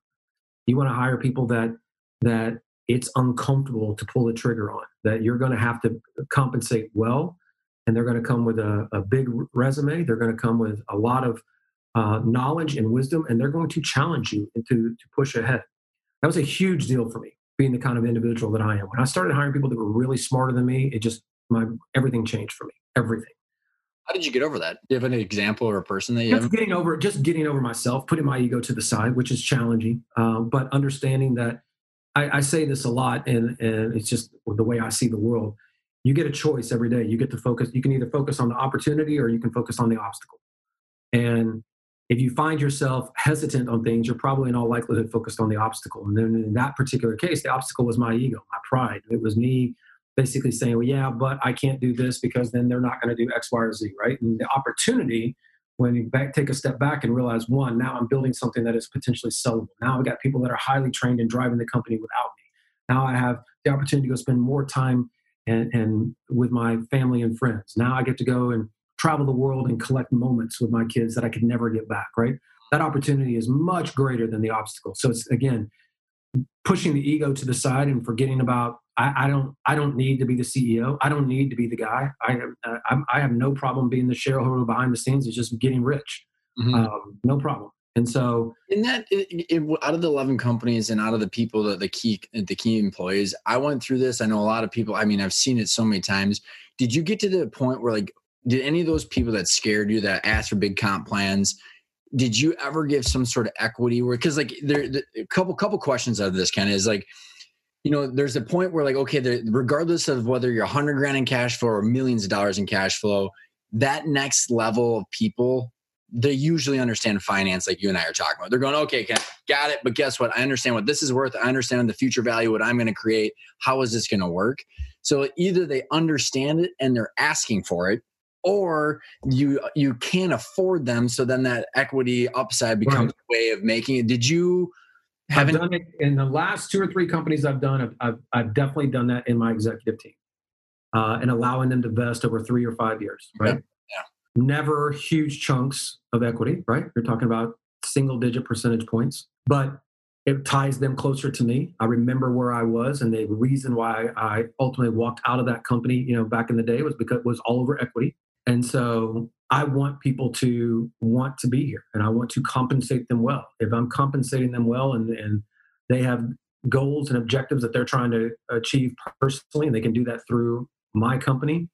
You want to hire people that that it's uncomfortable to pull the trigger on, that you're going to have to compensate well, and they're going to come with a, a big resume. They're going to come with a lot of uh, knowledge and wisdom, and they're going to challenge you to, to push ahead. That was a huge deal for me, being the kind of individual that I am. When I started hiring people that were really smarter than me, it just my everything changed for me. Everything. How did you get over that? Do you have an example or a person that you Just have? getting over, just getting over myself, putting my ego to the side, which is challenging. Um, but understanding that I, I say this a lot, and and it's just the way I see the world. You get a choice every day. You get to focus. You can either focus on the opportunity or you can focus on the obstacle. And if you find yourself hesitant on things, you're probably in all likelihood focused on the obstacle. And then in that particular case, the obstacle was my ego, my pride. It was me basically saying, well, yeah, but I can't do this because then they're not going to do X, Y, or Z, right? And the opportunity, when you back, take a step back and realize, one, now I'm building something that is potentially sellable. Now I've got people that are highly trained in driving the company without me. Now I have the opportunity to go spend more time and, and with my family and friends. Now I get to go and travel the world and collect moments with my kids that I could never get back, right? That opportunity is much greater than the obstacle. So it's again pushing the ego to the side and forgetting about I, I don't I don't need to be the CEO. I don't need to be the guy. I uh, I have no problem being the shareholder behind the scenes. It's just getting rich, Mhm. um, no problem. And so in that it, it, out of the 11 companies and out of the people that the key the key employees i went through this i know a lot of people i mean i've seen it so many times did you get to the point where like did any of those people that scared you that asked for big comp plans did you ever give some sort of equity where because like there the, a couple couple questions out of this kind is like you know there's a point where like okay regardless of whether you're 100 grand in cash flow or millions of dollars in cash flow that next level of people they usually understand finance like you and I are talking about. They're going, okay, got it. But guess what? I understand what this is worth. I understand the future value, what I'm going to create. How is this going to work? So either they understand it and they're asking for it, or you you can't afford them. So then that equity upside becomes a way of making it. Did you have I've done it in the last two or three companies I've done. I've, I've, I've definitely done that in my executive team uh, and allowing them to vest over three or five years, right? Yeah. Never huge chunks of equity, right? You're talking about single digit percentage points, but it ties them closer to me. I remember where I was, and the reason why I ultimately walked out of that company, you know, back in the day was because it was all over equity. And so I want people to want to be here and I want to compensate them well. If I'm compensating them well and, and they have goals and objectives that they're trying to achieve personally and they can do that through my company,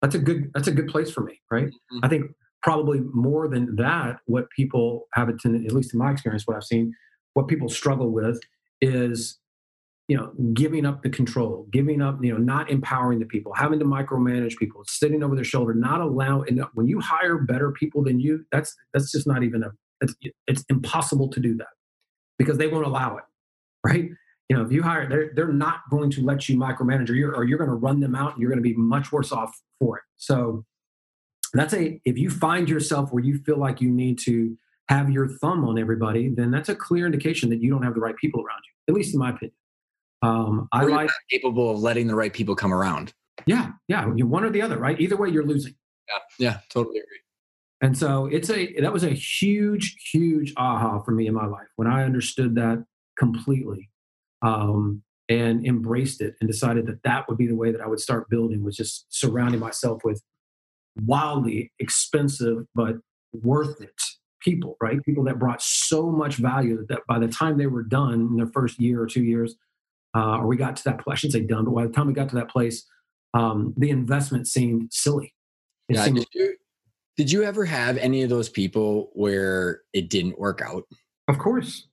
that's a good that's a good place for me, right? Mhm. I think probably more than that, what people have a tendency, at least in my experience, what I've seen, what people struggle with is you know giving up the control giving up you know not empowering the people having to micromanage people sitting over their shoulder not allow and when you hire better people than you that's that's just not even a it's, it's impossible to do that because they won't allow it right? You know if you hire they're, they're not going to let you micromanage or you're, or you're going to run them out and you're going to be much worse off for it. So that's a if you find yourself where you feel like you need to have your thumb on everybody then that's a clear indication that you don't have the right people around you at least in my opinion um, I like, not capable of letting the right people come around? yeah, yeah, one or the other, right? Either way, you're losing. Yeah, yeah, totally agree. And so it's a that was a huge, huge aha for me in my life when I understood that completely, um, and embraced it and decided that that would be the way that I would start building was just surrounding myself with wildly expensive but worth it people, right? People that brought so much value that by the time they were done in their first year or two years, uh, or we got to that place, I shouldn't say done, but by the time we got to that place, um, the investment seemed silly. It Yeah, seemed- did you, did you ever have any of those people where it didn't work out? of course.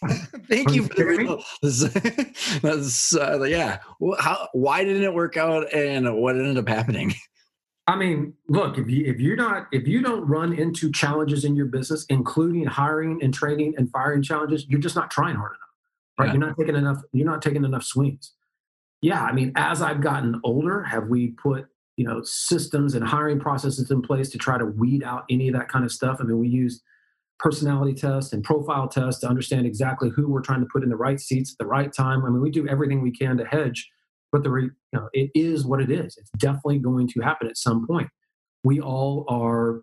Thank Are you you for the kidding That's, uh, yeah. How? Why didn't it work out, and what ended up happening? I mean, look, if you if you're not if you don't run into challenges in your business, including hiring and training and firing challenges, you're just not trying hard enough. Right? Yeah. You're not taking enough, you're not taking enough swings. Yeah, I mean, as I've gotten older, have we put, you know, systems and hiring processes in place to try to weed out any of that kind of stuff? I mean, we use personality tests and profile tests to understand exactly who we're trying to put in the right seats at the right time. I mean, we do everything we can to hedge but the you know it is what it is it's definitely going to happen at some point we all are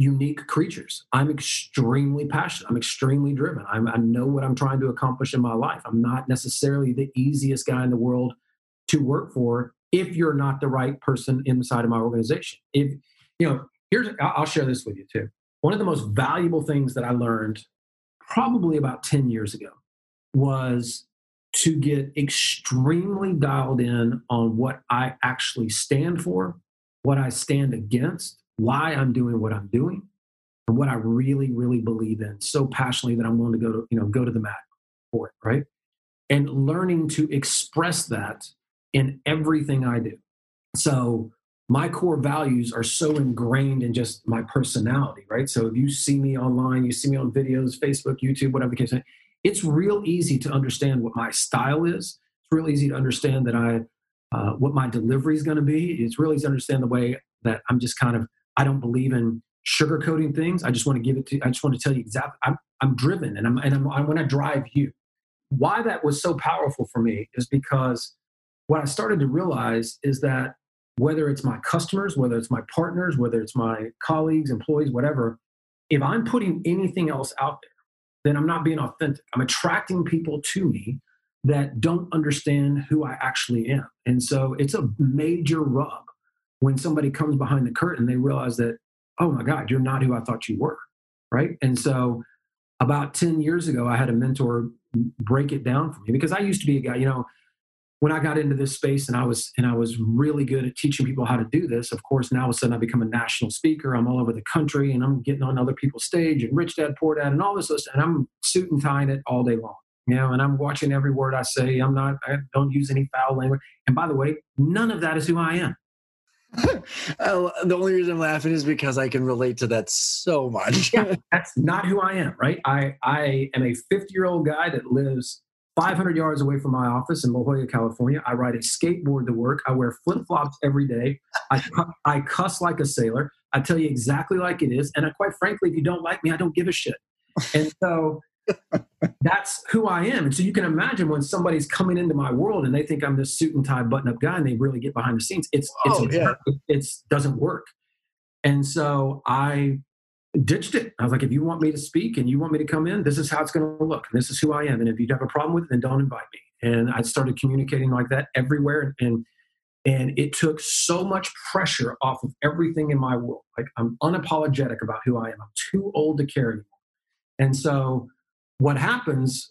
unique creatures. I'm extremely passionate. I'm extremely driven. I'm, i know what i'm trying to accomplish in my life. I'm not necessarily the easiest guy in the world to work for if you're not the right person inside of my organization. If you know here's i'll share this with you too. One of the most valuable things that i learned probably about 10 years ago was to get extremely dialed in on what I actually stand for, what I stand against, why I'm doing what I'm doing, and what I really, really believe in so passionately that I'm willing to go to, you know, go to the mat for it, right? And learning to express that in everything I do. So my core values are so ingrained in just my personality, right? So if you see me online, you see me on videos, Facebook, YouTube, whatever the case, may, it's real easy to understand what my style is. It's real easy to understand that I, uh, what my delivery is going to be. It's really easy to understand the way that I'm just kind of, I don't believe in sugarcoating things. I just want to give it to, I just want to tell you exactly, I'm, I'm driven and I'm, and I'm, I want to drive you. Why that was so powerful for me is because what I started to realize is that whether it's my customers, whether it's my partners, whether it's my colleagues, employees, whatever, if I'm putting anything else out there, then I'm not being authentic. I'm attracting people to me that don't understand who I actually am. And so it's a major rub when somebody comes behind the curtain, they realize that, oh my God, you're not who I thought you were. Right. And so about 10 years ago, I had a mentor break it down for me because I used to be a guy, you know, when I got into this space and I was and I was really good at teaching people how to do this, of course, now all of a sudden I become a national speaker. I'm all over the country and I'm getting on other people's stage and rich dad, poor dad, and all this and I'm suit and tying it all day long. You know, and I'm watching every word I say. I'm not I don't use any foul language. And by the way, none of that is who I am. Oh, the only reason I'm laughing is because I can relate to that so much. yeah, that's not who I am, right? I I am a 50 year old guy that lives 500 yards away from my office in La Jolla, California. I ride a skateboard to work. I wear flip flops every day. I, I cuss like a sailor. I tell you exactly like it is. And I, quite frankly, if you don't like me, I don't give a shit. And so that's who I am. And so you can imagine when somebody's coming into my world and they think I'm this suit and tie button up guy and they really get behind the scenes, it's, oh, it's, yeah. it doesn't work. And so I ditched it. I was like, if you want me to speak and you want me to come in, this is how it's going to look. This is who I am. And if you have a problem with it, then don't invite me. And I started communicating like that everywhere. And and it took so much pressure off of everything in my world. Like I'm unapologetic about who I am. I'm too old to care anymore. And so what happens,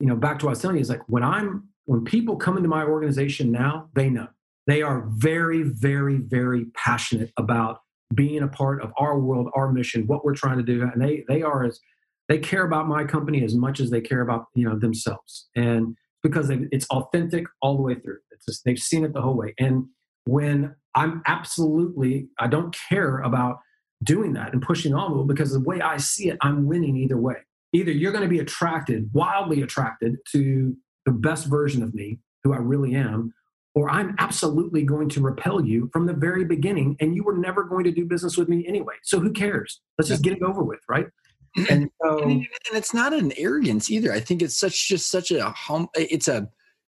you know, back to what I was telling you is like when I'm when people come into my organization now, they know. They are very, very, very passionate about being a part of our world, our mission, what we're trying to do. And they they are as they care about my company as much as they care about you know themselves. And because it's authentic all the way through. Just, they've seen it the whole way. And when I'm absolutely, I don't care about doing that and pushing on because the way I see it, I'm winning either way. Either you're going to be attracted, wildly attracted to the best version of me, who I really am, or I'm absolutely going to repel you from the very beginning, and you were never going to do business with me anyway. So who cares? Let's just get it over with, right? And, so, and it's not an arrogance either. I think it's such just such a hum. It's a,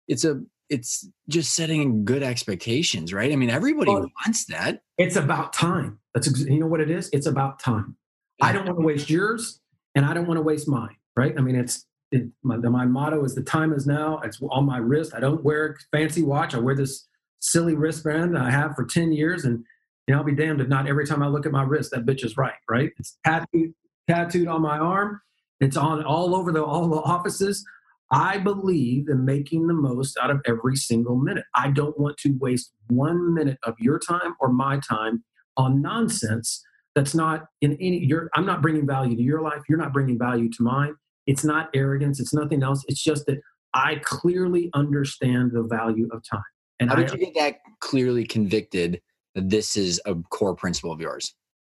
it's a, it's just setting good expectations, right? I mean, everybody well, wants that. It's about time. That's you know what it is. It's about time. I don't want to waste yours, and I don't want to waste mine. Right? I mean, it's it, my, my motto is the time is now. It's on my wrist. I don't wear a fancy watch. I wear this silly wristband I have for 10 years. And you know, I'll be damned if not every time I look at my wrist, that bitch is right, right? It's tattooed, tattooed on my arm. It's on all over the all the offices. I believe in making the most out of every single minute. I don't want to waste one minute of your time or my time on nonsense that's not in any. You're, I'm not bringing value to your life. You're not bringing value to mine. It's not arrogance. It's nothing else. It's just that I clearly understand the value of time. And how did I, you get that clearly convicted that this is a core principle of yours?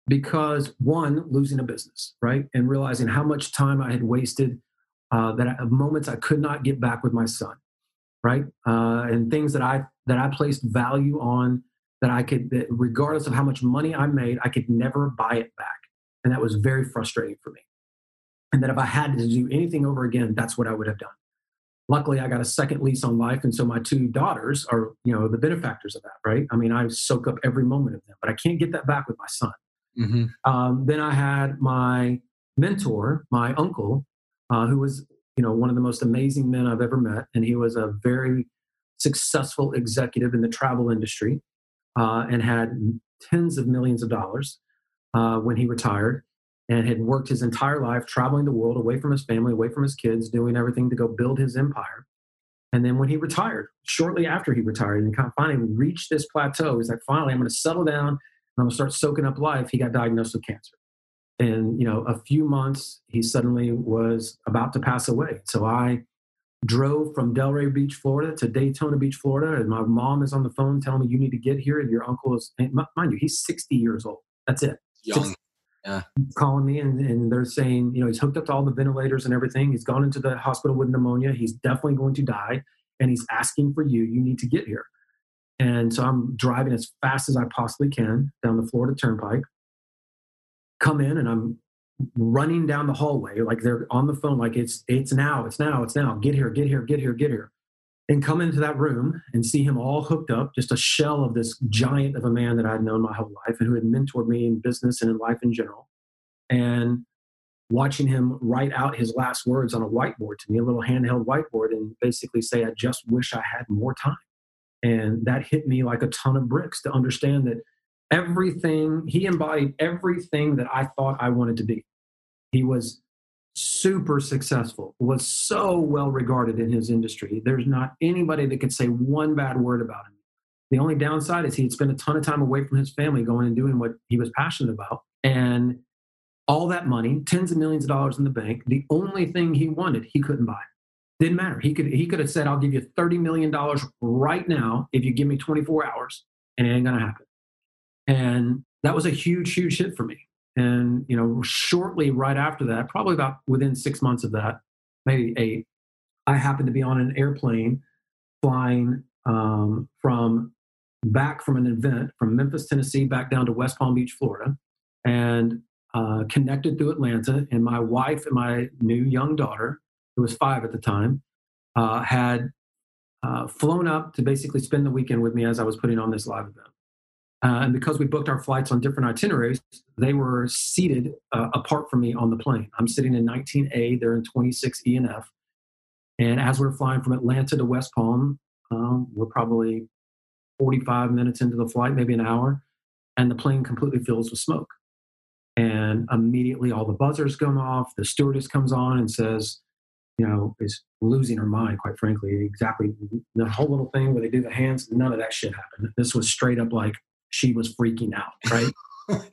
Because one, losing a business, right, and realizing how much time I had wasted, uh, that I, moments I could not get back with my son, right, uh, and things that I that I placed value on that I could, that regardless of how much money I made, I could never buy it back, and that was very frustrating for me. And that if I had to do anything over again, that's what I would have done. Luckily i got a second lease on life. And so my two daughters are you know the benefactors of that right? I mean i soak up every moment of them but i can't get that back with my son. Mm-hmm. um, then i had my mentor my uncle uh, who was you know one of the most amazing men i've ever met. And he was a very successful executive in the travel industry uh, and had tens of millions of dollars uh, when he retired and had worked his entire life traveling the world away from his family, away from his kids, doing everything to go build his empire. And then when he retired, shortly after he retired and kind of finally reached this plateau, he's like, finally, I'm going to settle down and I'm going to start soaking up life. He got diagnosed with cancer. And, you know, a few months, he suddenly was about to pass away. So I drove from Delray Beach, Florida to Daytona Beach, Florida. And my mom is on the phone telling me, you need to get here. And your uncle is, mind you, he's 60 years old. That's it. Young yeah. calling me and, and they're saying, you know, he's hooked up to all the ventilators and everything. He's gone into the hospital with pneumonia. He's definitely going to die. And he's asking for you. You need to get here. And so I'm driving as fast as I possibly can down the Florida Turnpike. Come in and I'm running down the hallway like they're on the phone, like it's it's now, it's now, it's now. Get here, get here, get here, get here and come into that room and see him all hooked up, just a shell of this giant of a man that I'd known my whole life and who had mentored me in business and in life in general. And watching him write out his last words on a whiteboard to me, a little handheld whiteboard, and basically say, I just wish I had more time. And that hit me like a ton of bricks to understand that everything, he embodied everything that I thought I wanted to be. He was super successful, was so well regarded in his industry. There's not anybody that could say one bad word about him. The only downside is he'd spent a ton of time away from his family going and doing what he was passionate about. And all that money, tens of millions of dollars in the bank, the only thing he wanted, he couldn't buy. Didn't matter. He could he could have said, I'll give you $30 million right now if you give me 24 hours, and it ain't gonna happen. And that was a huge, huge hit for me. And you know, shortly right after that, probably about within six months of that, maybe eight, I happened to be on an airplane flying um, from back from an event from Memphis, Tennessee, back down to West Palm Beach, Florida, and uh, connected through Atlanta. And my wife and my new young daughter, who was five at the time, uh, had uh, flown up to basically spend the weekend with me as I was putting on this live event. Uh, and because we booked our flights on different itineraries, they were seated uh, apart from me on the plane. I'm sitting in 19A, they're in 26E and F. And as we're flying from Atlanta to West Palm, um, we're probably 45 minutes into the flight, maybe an hour, and the plane completely fills with smoke. And immediately all the buzzers come off. The stewardess comes on and says, you know, is losing her mind, quite frankly. Exactly the whole little thing where they do the hands, none of that shit happened. This was straight up like, she was freaking out, right?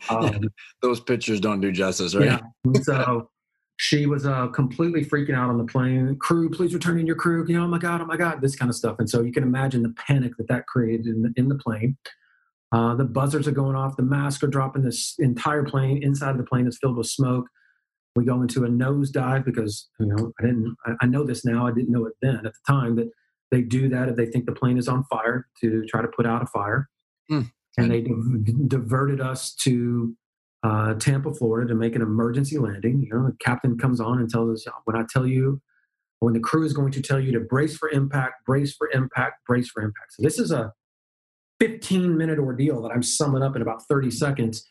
Um, Those pictures don't do justice, right? Yeah. So she was uh, completely freaking out on the plane. Crew, please return in your crew. You know, oh my God, oh my God, this kind of stuff. And so you can imagine the panic that that created in the, in the plane. Uh, the buzzers are going off. The masks are dropping. This entire plane, inside of the plane, is filled with smoke. We go into a nosedive because you know I didn't. I, I know this now. I didn't know it then at the time that they do that if they think the plane is on fire to try to put out a fire. Mm and they diverted us to uh, Tampa, Florida, to make an emergency landing. You know, the captain comes on and tells us, "When I tell you, when the crew is going to tell you to brace for impact, brace for impact, brace for impact." So this is a 15 minute ordeal that I'm summing up in about 30 seconds.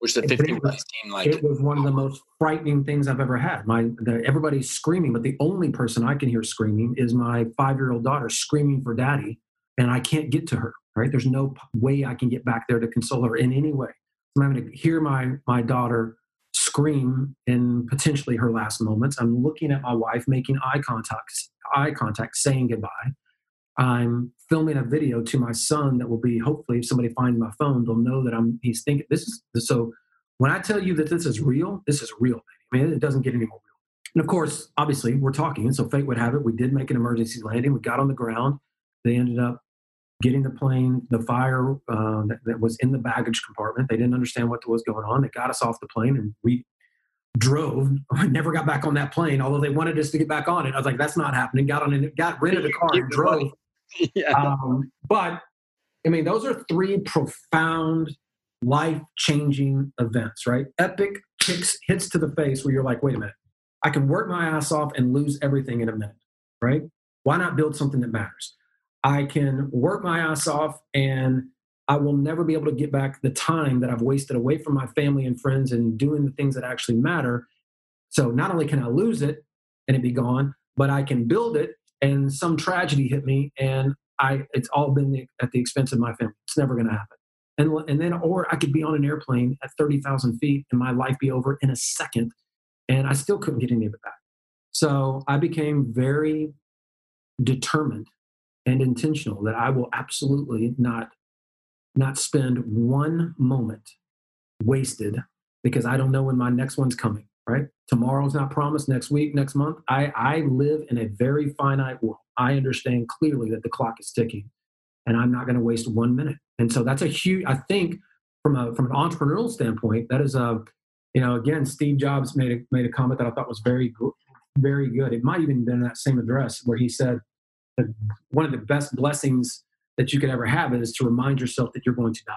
Which the 15 minutes seemed like it was one of the most frightening things I've ever had. My the, everybody's screaming, but the only person I can hear screaming is my five year old daughter screaming for daddy, and I can't get to her right? There's no way I can get back there to console her in any way. I'm having to hear my my daughter scream in potentially her last moments. I'm looking at my wife, making eye contact, eye contact, saying goodbye. I'm filming a video to my son that will be hopefully if somebody finds my phone, they'll know that I'm he's thinking this is so when I tell you that this is real, this is real. I mean, it doesn't get any more real. And of course, obviously, we're talking. So fate would have it, we did make an emergency landing. We got on the ground. They ended up getting the plane, the fire uh, that, that, was in the baggage compartment. They didn't understand what was going on. They got us off the plane and we drove. I never got back on that plane, although they wanted us to get back on it. I was like, that's not happening. Got on it, got rid of the car and drove. yeah. Um, but I mean, those are three profound, life changing events, right? Epic kicks, hits to the face where you're like, wait a minute, I can work my ass off and lose everything in a minute, right? Why not build something that matters? I can work my ass off and I will never be able to get back the time that I've wasted away from my family and friends and doing the things that actually matter. So not only can I lose it and it be gone, but I can build it and some tragedy hit me and I it's all been at the expense of my family. It's never going to happen. And, and then, or I could be on an airplane at 30,000 feet and my life be over in a second and I still couldn't get any of it back. So I became very determined and intentional that I will absolutely not not spend one moment wasted because I don't know when my next one's coming, right? Tomorrow's not promised, next week, next month. I, I live in a very finite world. I understand clearly that the clock is ticking and I'm not going to waste one minute. And so that's a huge, I think from a, from an entrepreneurial standpoint, that is a, you know, again, Steve Jobs made a, made a comment that I thought was very, very good. It might even been that same address where he said, one of the best blessings that you could ever have is to remind yourself that you're going to die.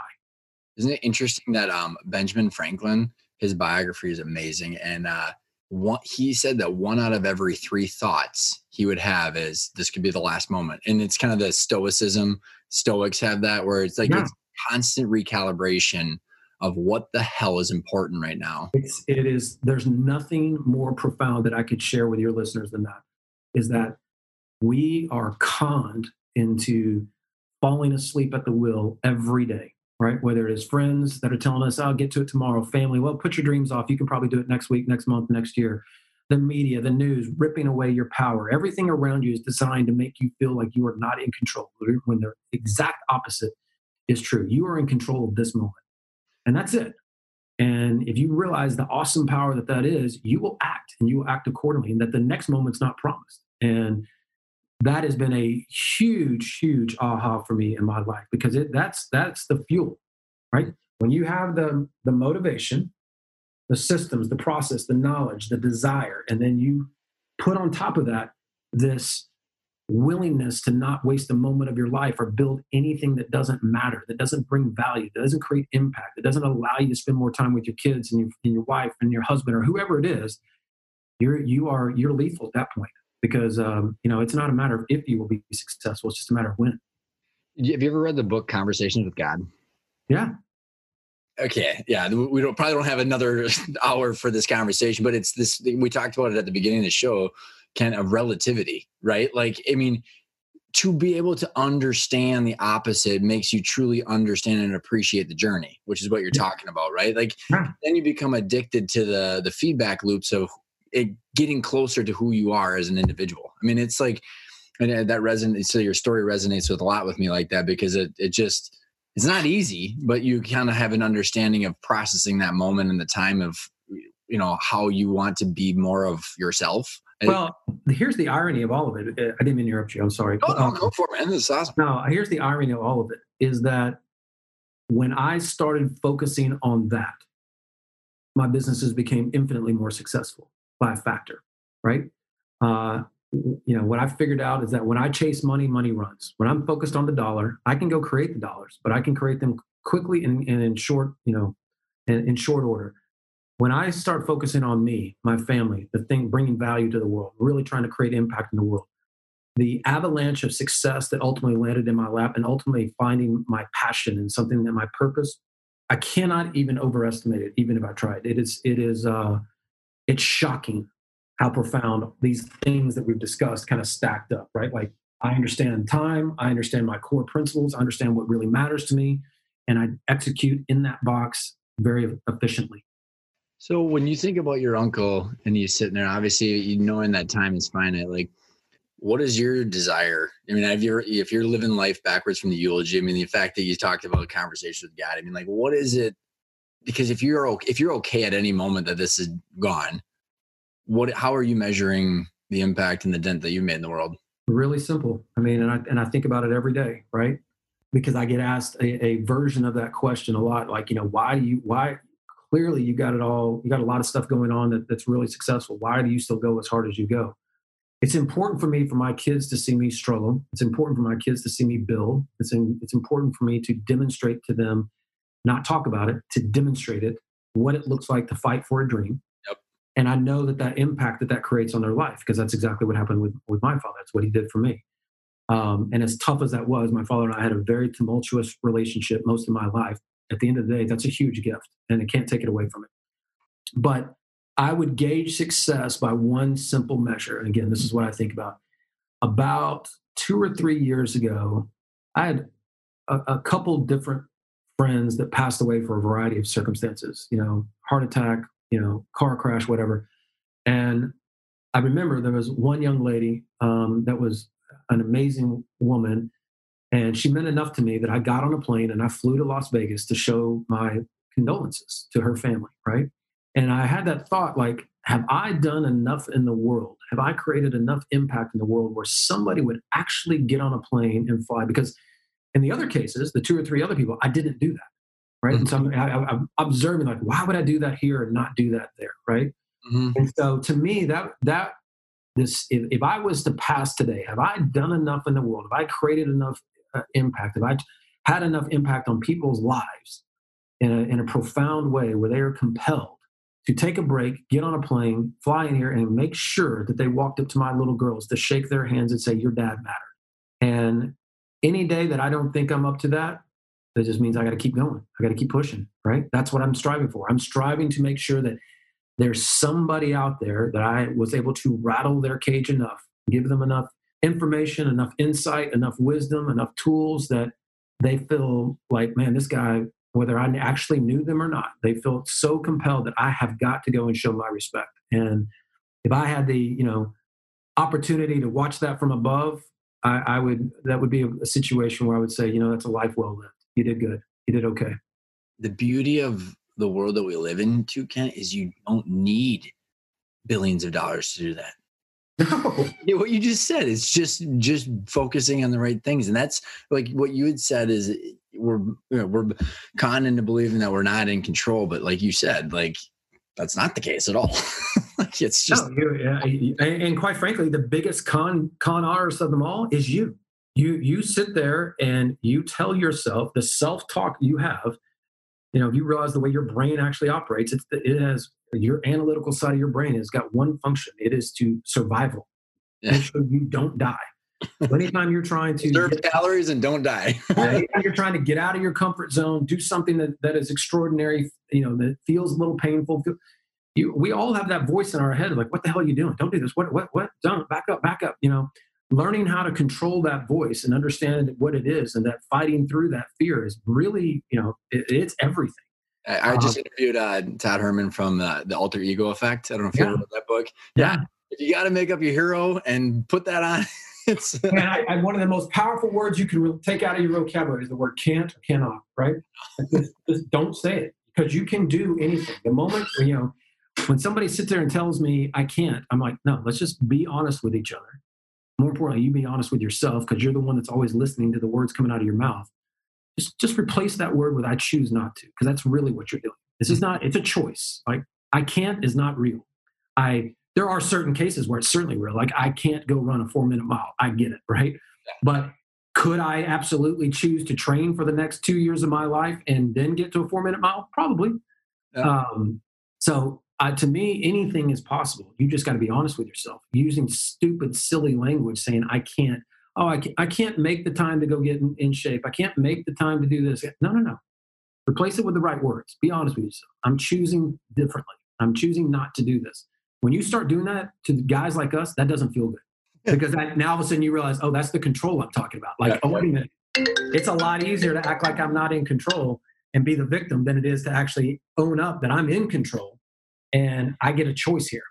Isn't it interesting that um, Benjamin Franklin, his biography is amazing, and uh, one, he said that one out of every three thoughts he would have is this could be the last moment, and it's kind of the stoicism. Stoics have that where it's like yeah. it's constant recalibration of what the hell is important right now. It's, it is. There's nothing more profound that I could share with your listeners than that. Is that we are conned into falling asleep at the wheel every day, right? Whether it is friends that are telling us, I'll get to it tomorrow, family, well, put your dreams off. You can probably do it next week, next month, next year. The media, the news, ripping away your power. Everything around you is designed to make you feel like you are not in control when the exact opposite is true. You are in control of this moment. And that's it. And if you realize the awesome power that that is, you will act and you will act accordingly, and that the next moment's not promised. And that has been a huge, huge aha for me in my life because it that's that's the fuel, right? When you have the the motivation, the systems, the process, the knowledge, the desire, and then you put on top of that this willingness to not waste a moment of your life or build anything that doesn't matter, that doesn't bring value, that doesn't create impact, that doesn't allow you to spend more time with your kids and your, and your wife and your husband or whoever it is, you're you are you're lethal at that point because um, you know it's not a matter of if you will be successful; it's just a matter of when. Have you ever read the book Conversations with God? Yeah. Okay, yeah, we don't probably don't have another hour for this conversation, but it's this. We talked about it at the beginning of the show, kind of relativity, right? Like, I mean, to be able to understand the opposite makes you truly understand and appreciate the journey, which is what you're talking about, right? Like, yeah. then you become addicted to the the feedback loops of it getting closer to who you are as an individual. I mean, it's like, and that resonates. So your story resonates with a lot with me like that because it it just it's not easy, but you kind of have an understanding of processing that moment and the time of you know how you want to be more of yourself. Well, here's the irony of all of it. Uh, I didn't mean to interrupt you. I'm sorry. Oh, no, go for it, man. This is awesome. No, here's the irony of all of it is that when I started focusing on that, my businesses became infinitely more successful by a factor, right? Uh, you know, what I've figured out is that when I chase money, money runs. When I'm focused on the dollar, I can go create the dollars, but I can create them quickly and, and in short, you know, in, in short order. When I start focusing on me, my family, the thing bringing value to the world, really trying to create impact in the world, the avalanche of success that ultimately landed in my lap and ultimately finding my passion and something that my purpose, I cannot even overestimate it, even if I tried. It is, it is, uh, it's shocking how profound these things that we've discussed kind of stacked up, right? Like I understand time, I understand my core principles, I understand what really matters to me, and I execute in that box very efficiently. So when you think about your uncle and you sitting there, obviously you knowing that time is finite, like what is your desire? I mean, if you're if you're living life backwards from the eulogy, I mean, the fact that you talked about a conversation with God, I mean, like what is it because if you're if you're okay at any moment that this is gone, what how are you measuring the impact and the dent that you made in the world? Really simple. I mean, and I and I think about it every day, right? because I get asked a, a version of that question a lot. Like, you know, why do you, why, clearly you got it all, you got a lot of stuff going on that, that's really successful. Why do you still go as hard as you go? It's important for me, for my kids to see me struggle. It's important for my kids to see me build. It's, in, it's important for me to demonstrate to them, not talk about it, to demonstrate it, what it looks like to fight for a dream. Yep. And I know that that impact that that creates on their life, because that's exactly what happened with, with my father. That's what he did for me. Um, and as tough as that was, my father and I had a very tumultuous relationship most of my life. At the end of the day, that's a huge gift, and I can't take it away from it. But I would gauge success by one simple measure. And again, this is what I think about. About two or three years ago, I had a, a couple different friends that passed away for a variety of circumstances, you know, heart attack, you know, car crash, whatever. And I remember there was one young lady um, that was an amazing woman. And she meant enough to me that I got on a plane and I flew to Las Vegas to show my condolences to her family, right? And I had that thought like, have I done enough in the world? Have I created enough impact in the world where somebody would actually get on a plane and fly? Because in the other cases, the two or three other people, I didn't do that, right? Mm-hmm. And so I'm, I, am observing like, why would I do that here and not do that there, right? Mm-hmm. And so to me, that that this if, if i was to pass today have i done enough in the world have i created enough uh, impact have i had enough impact on people's lives in a, in a profound way where they are compelled to take a break get on a plane fly in here and make sure that they walked up to my little girls to shake their hands and say your dad mattered and any day that i don't think i'm up to that that just means i got to keep going. I got to keep pushing right? That's what i'm striving for. I'm striving to make sure that there's somebody out there that I was able to rattle their cage enough, give them enough information, enough insight, enough wisdom, enough tools that they feel like, man, this guy, whether I actually knew them or not, they feel so compelled that I have got to go and show my respect. And if I had the, you know, opportunity to watch that from above, I, I would, that would be a, a situation where I would say, you know, that's a life well lived. You did good. You did okay. The beauty of the world that we live in, too, Kent, is you don't need billions of dollars to do that. No. Yeah, what you just said it's just just focusing on the right things, and that's like what you had said is we're you know, we're conned into believing that we're not in control, but like you said, like that's not the case at all. it's just no, you, and, and quite frankly, the biggest con con artist of them all is you. You you sit there and you tell yourself the self talk you have you know, if you realize the way your brain actually operates, it's it has your analytical side of your brain has got one function. It is to survival. Yeah. Make sure you don't die. So anytime you're trying to serve calories and don't die. anytime you're trying to get out of your comfort zone, do something that, that is extraordinary, you know, that feels a little painful. You, we all have that voice in our head, like, what the hell are you doing? Don't do this. What, what, what? Don't back up, back up. You know, learning how to control that voice and understand what it is and that fighting through that fear is really you know it, it's everything i, I just um, interviewed uh, todd herman from uh, the alter ego effect i don't know if yeah. you read that book yeah if you got to make up your hero and put that on it's I, I, one of the most powerful words you can take out of your vocabulary is the word can't or cannot right just, just don't say it because you can do anything the moment you know when somebody sits there and tells me i can't i'm like no let's just be honest with each other more importantly, you be honest with yourself because you're the one that's always listening to the words coming out of your mouth. Just, just replace that word with I choose not to, because that's really what you're doing. This is not, it's a choice. Like I can't is not real. I, there are certain cases where it's certainly real. Like I can't go run a four minute mile. I get it, right? But could I absolutely choose to train for the next two years of my life and then get to a four minute mile? Probably. Yeah. Um, so uh, to me, anything is possible. You just got to be honest with yourself. Using stupid, silly language, saying "I can't," "Oh, I can't, I can't make the time to go get in, in shape. I can't make the time to do this." No, no, no. Replace it with the right words. Be honest with yourself. I'm choosing differently. I'm choosing not to do this. When you start doing that to guys like us, that doesn't feel good because that, now all of a sudden you realize, oh, that's the control I'm talking about. Like, oh, wait a minute. It's a lot easier to act like I'm not in control and be the victim than it is to actually own up that I'm in control and I get a choice here.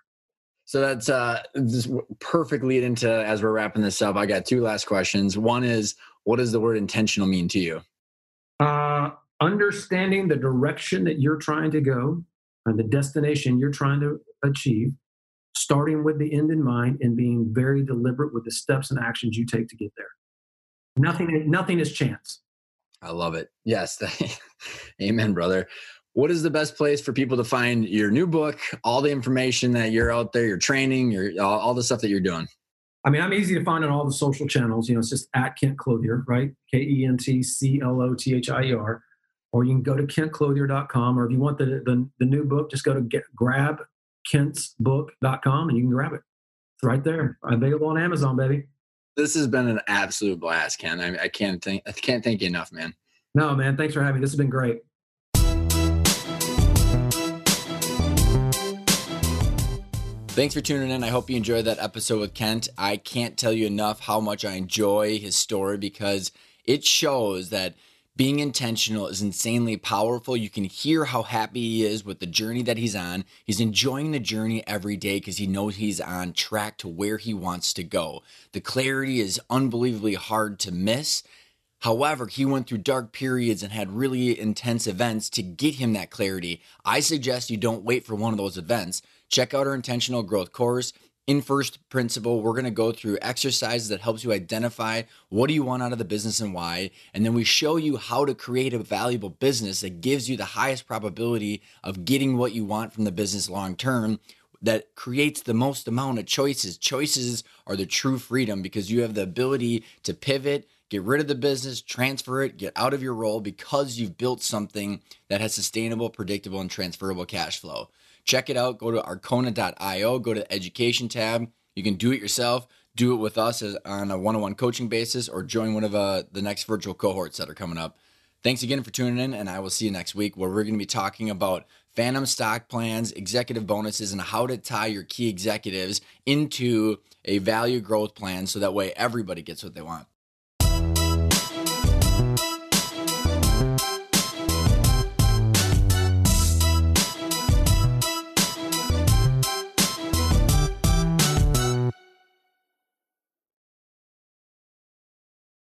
So that's uh, this perfect lead into as we're wrapping this up. I got two last questions. One is, what does the word intentional mean to you? Uh, understanding the direction that you're trying to go and the destination you're trying to achieve, starting with the end in mind and being very deliberate with the steps and actions you take to get there. Nothing, nothing is chance. I love it. Yes. Amen, brother. What is the best place for people to find your new book, all the information that you're out there, your training, your all, all the stuff that you're doing? I mean, I'm easy to find on all the social channels. You know, it's just at Kent Clothier, right? K E N T C L O T H I E R. Or you can go to kentclothier.com. Or if you want the, the, the new book, just go to get, grabkentsbook.com and you can grab it. It's right there, available on Amazon, baby. This has been an absolute blast, Ken. I, I can't think I can't thank you enough, man. No, man. Thanks for having me. This has been great. Thanks for tuning in. I hope you enjoyed that episode with Kent. I can't tell you enough how much I enjoy his story because it shows that being intentional is insanely powerful. You can hear how happy he is with the journey that he's on. He's enjoying the journey every day because he knows he's on track to where he wants to go. The clarity is unbelievably hard to miss. However, he went through dark periods and had really intense events to get him that clarity. I suggest you don't wait for one of those events check out our intentional growth course in first principle we're going to go through exercises that helps you identify what do you want out of the business and why and then we show you how to create a valuable business that gives you the highest probability of getting what you want from the business long term that creates the most amount of choices. Choices are the true freedom because you have the ability to pivot get rid of the business transfer it get out of your role because you've built something that has sustainable predictable and transferable cash flow Check it out. Go to arkona.io, go to the education tab. You can do it yourself, do it with us on a one on one coaching basis, or join one of uh, the next virtual cohorts that are coming up. Thanks again for tuning in, and I will see you next week where we're going to be talking about phantom stock plans, executive bonuses, and how to tie your key executives into a value growth plan so that way everybody gets what they want.